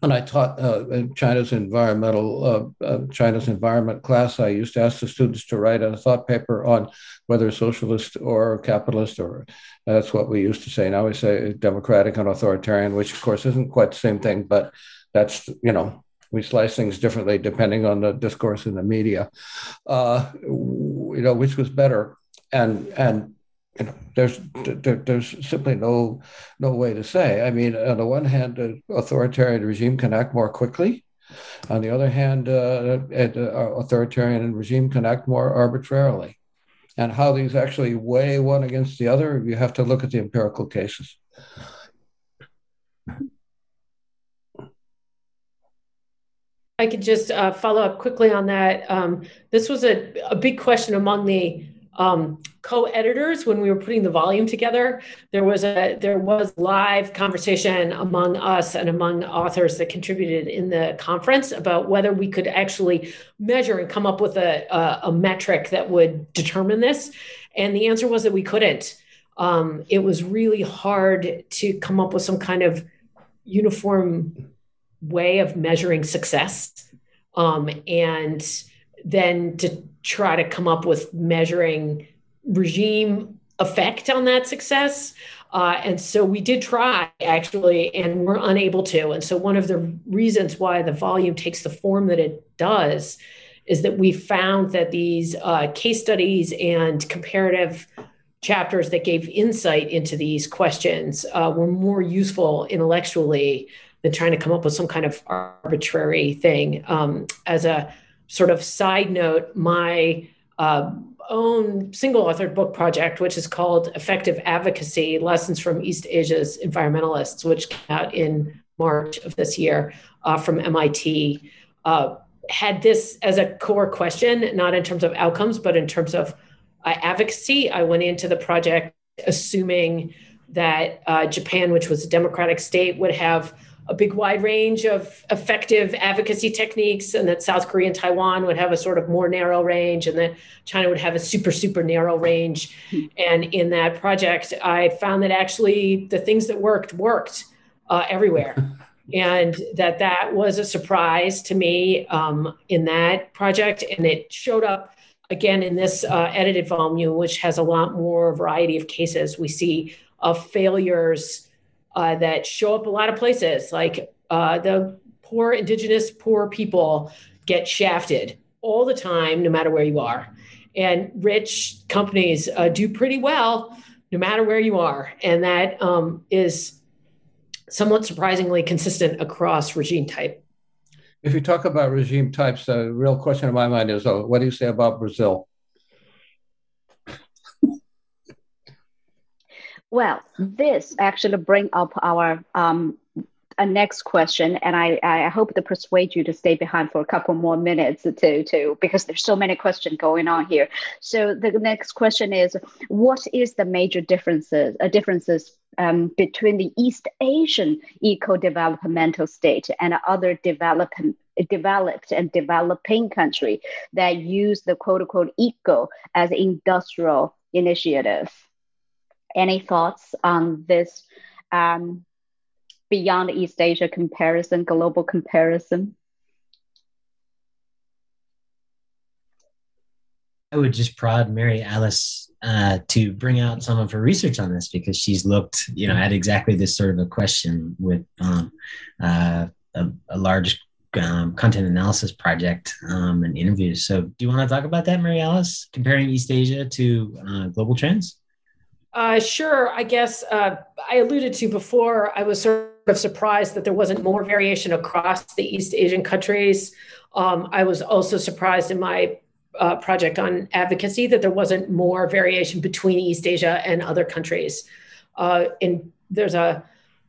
when I taught uh, China's environmental uh, uh, China's environment class, I used to ask the students to write a thought paper on whether socialist or capitalist, or that's what we used to say. Now we say democratic and authoritarian, which of course isn't quite the same thing, but that's you know we slice things differently depending on the discourse in the media. Uh, you know, which was better, and and you know, there's there, there's simply no no way to say. I mean, on the one hand, an authoritarian regime can act more quickly. On the other hand, uh, an authoritarian regime can act more arbitrarily. And how these actually weigh one against the other, you have to look at the empirical cases. I could just uh, follow up quickly on that. Um, this was a, a big question among the um, co-editors when we were putting the volume together there was a there was live conversation among us and among authors that contributed in the conference about whether we could actually measure and come up with a, a, a metric that would determine this. And the answer was that we couldn't. Um, it was really hard to come up with some kind of uniform way of measuring success. Um, and then to try to come up with measuring regime effect on that success. Uh, and so we did try actually, and we're unable to. And so one of the reasons why the volume takes the form that it does is that we found that these uh, case studies and comparative chapters that gave insight into these questions uh, were more useful intellectually than trying to come up with some kind of arbitrary thing. Um, as a sort of side note, my uh, own single authored book project, which is called Effective Advocacy Lessons from East Asia's Environmentalists, which came out in March of this year uh, from MIT, uh, had this as a core question, not in terms of outcomes, but in terms of uh, advocacy. I went into the project assuming that uh, Japan, which was a democratic state, would have a big wide range of effective advocacy techniques, and that South Korea and Taiwan would have a sort of more narrow range, and that China would have a super, super narrow range. Hmm. And in that project, I found that actually the things that worked worked uh, everywhere. and that that was a surprise to me um, in that project and it showed up again in this uh, edited volume which has a lot more variety of cases we see of failures uh, that show up a lot of places like uh, the poor indigenous poor people get shafted all the time no matter where you are and rich companies uh, do pretty well no matter where you are and that um, is somewhat surprisingly consistent across regime type. If you talk about regime types, the real question in my mind is, oh, what do you say about Brazil? Well, this actually bring up our um, a next question, and I, I hope to persuade you to stay behind for a couple more minutes to, to because there's so many questions going on here. So the next question is, what is the major differences uh, differences um, between the East Asian eco-developmental state and other developing developed and developing country that use the quote unquote eco as industrial initiative? Any thoughts on this? Um, beyond East Asia comparison, global comparison? I would just prod Mary Alice uh, to bring out some of her research on this because she's looked, you know, at exactly this sort of a question with um, uh, a, a, large um, content analysis project um, and interviews. So, do you want to talk about that, Mary Alice, comparing East Asia to uh, global trends? Uh, sure. I guess uh, I alluded to before. I was sort of surprised that there wasn't more variation across the East Asian countries. Um, I was also surprised in my uh, project on advocacy that there wasn't more variation between East Asia and other countries. Uh, and there's a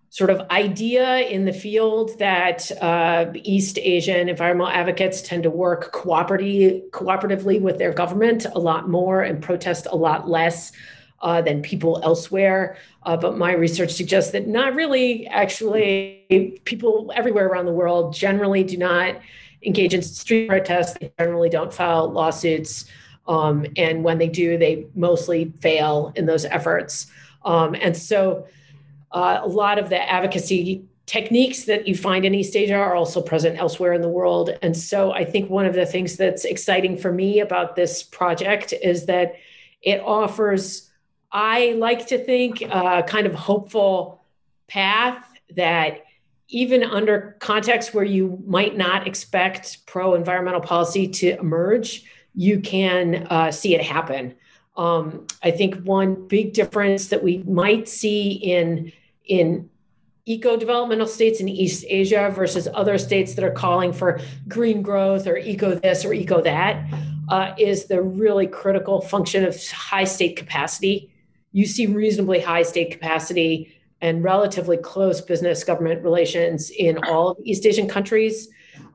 sort of idea in the field that uh, East Asian environmental advocates tend to work cooperatively with their government a lot more and protest a lot less uh, than people elsewhere. Uh, but my research suggests that not really. Actually, people everywhere around the world generally do not engage in street protests. They generally don't file lawsuits. Um, and when they do, they mostly fail in those efforts. Um, and so uh, a lot of the advocacy techniques that you find in East Asia are also present elsewhere in the world. And so I think one of the things that's exciting for me about this project is that it offers I like to think a uh, kind of hopeful path that even under contexts where you might not expect pro environmental policy to emerge, you can uh, see it happen. Um, I think one big difference that we might see in in eco developmental states in East Asia versus other states that are calling for green growth or eco this or eco that uh, is the really critical function of high state capacity you see reasonably high state capacity and relatively close business government relations in all of East Asian countries.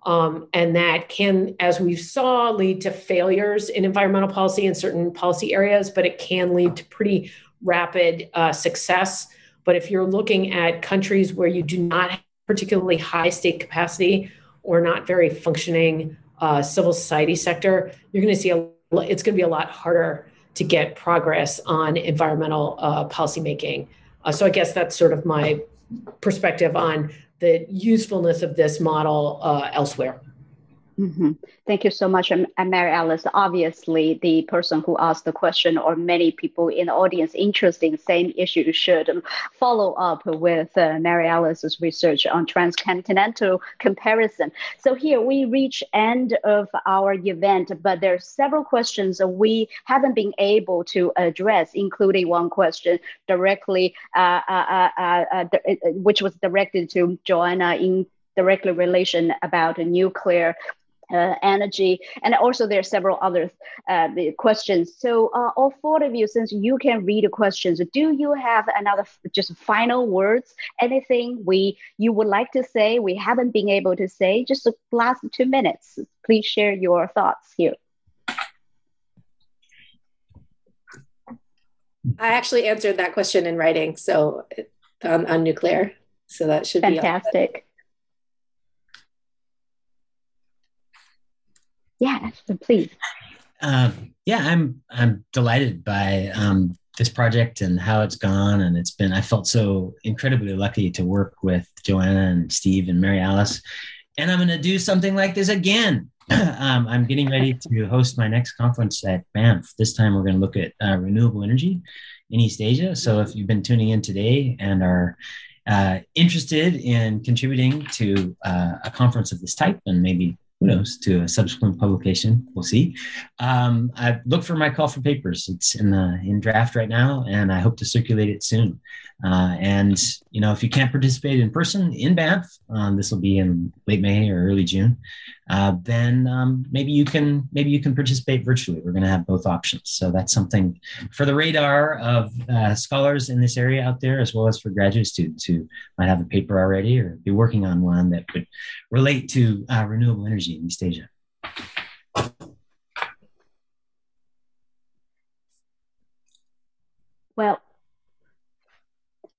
Um, and that can, as we saw, lead to failures in environmental policy in certain policy areas, but it can lead to pretty rapid uh, success. But if you're looking at countries where you do not have particularly high state capacity or not very functioning uh, civil society sector, you're going to see a, it's going to be a lot harder to get progress on environmental uh, policymaking. Uh, so I guess that's sort of my perspective on the usefulness of this model uh, elsewhere. Mm-hmm. Thank you so much, and Mary Alice. Obviously, the person who asked the question, or many people in the audience interested in the same issue, should follow up with uh, Mary Alice's research on transcontinental comparison. So here we reach end of our event, but there are several questions we haven't been able to address, including one question directly, uh, uh, uh, uh which was directed to Joanna in directly relation about nuclear uh, energy, and also there are several other uh, questions. So, uh, all four of you, since you can read the questions, do you have another just final words? Anything we you would like to say we haven't been able to say? Just the last two minutes. Please share your thoughts here. I actually answered that question in writing, so on, on nuclear. So that should fantastic. be fantastic. Yeah, please. Uh, yeah, I'm I'm delighted by um, this project and how it's gone, and it's been. I felt so incredibly lucky to work with Joanna and Steve and Mary Alice, and I'm going to do something like this again. um, I'm getting ready to host my next conference at Banff. This time, we're going to look at uh, renewable energy in East Asia. So, if you've been tuning in today and are uh, interested in contributing to uh, a conference of this type and maybe who knows? To a subsequent publication. We'll see. Um, i look for my call for papers. It's in the in draft right now and i hope to circulate it soon uh, and you know if you can't participate in person in banff um, this will be in late may or early june uh, then um, maybe you can maybe you can participate virtually. We're going to have both options, so that's something for the radar of uh, scholars in this area out there, as well as for graduate students who might have a paper already or be working on one that would relate to uh, renewable energy in East Asia. Well,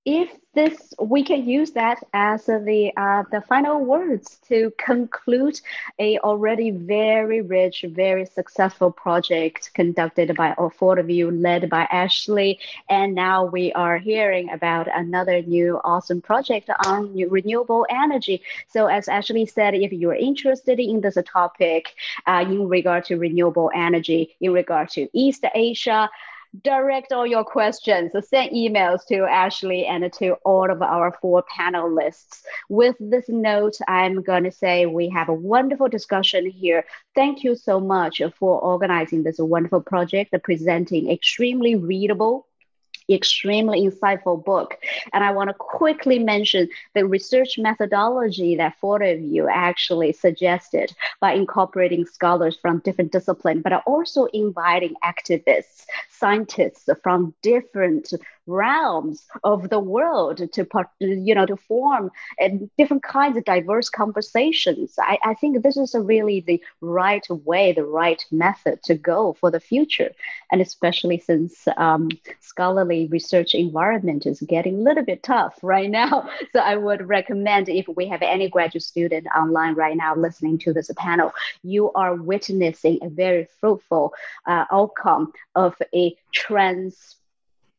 if this we can use that as the uh, the final words to conclude a already very rich very successful project conducted by all four of you led by ashley. And now we are hearing about another new awesome project on renewable energy. So as ashley said if you're interested in this topic uh, in regard to renewable energy in regard to east asia direct all your questions. Send emails to Ashley and to all of our four panelists. With this note, I'm going to say we have a wonderful discussion here. Thank you so much for organizing this wonderful project, presenting extremely readable extremely insightful book. And I want to quickly mention the research methodology that four of you actually suggested by incorporating scholars from different disciplines, but also inviting activists, scientists from different realms of the world to you know to form different kinds of diverse conversations. I, I think this is really the right way the right method to go for the future. And especially since um, scholarly research environment is getting a little bit tough right now. So i would recommend if we have any graduate student online right now listening to this panel you are witnessing a very fruitful uh, outcome of a trans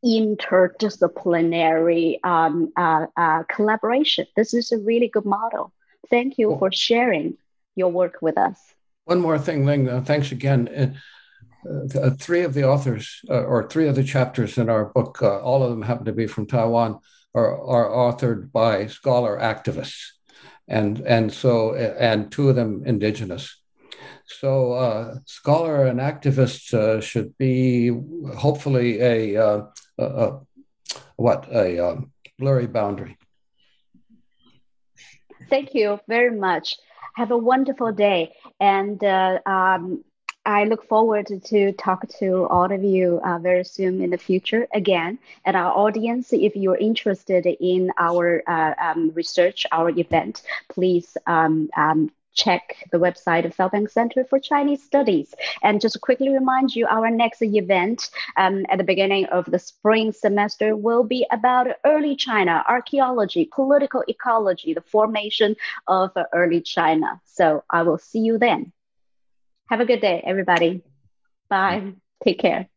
interdisciplinary um, uh, uh, collaboration. This is a really good model. Thank you for sharing your work with us. One more thing, Ling. Uh, thanks again. Uh, uh, three of the authors, uh, or three of the chapters in our book, all of them happen to be from Taiwan, are, are authored by scholar activists, and and so and two of them indigenous. So, uh, scholar and activist uh, should be hopefully a, uh, a, a what a um, blurry boundary. Thank you very much. Have a wonderful day, and uh, um, I look forward to talk to all of you uh, very soon in the future again. And our audience, if you're interested in our uh, um, research, our event, please um, um, check the website of South Bank Center for Chinese Studies. And just quickly remind you, our next event um, at the beginning of the spring semester will be about early China, archaeology, political ecology, the formation of early China. So I will see you then. Have a good day, everybody. Bye. Take care.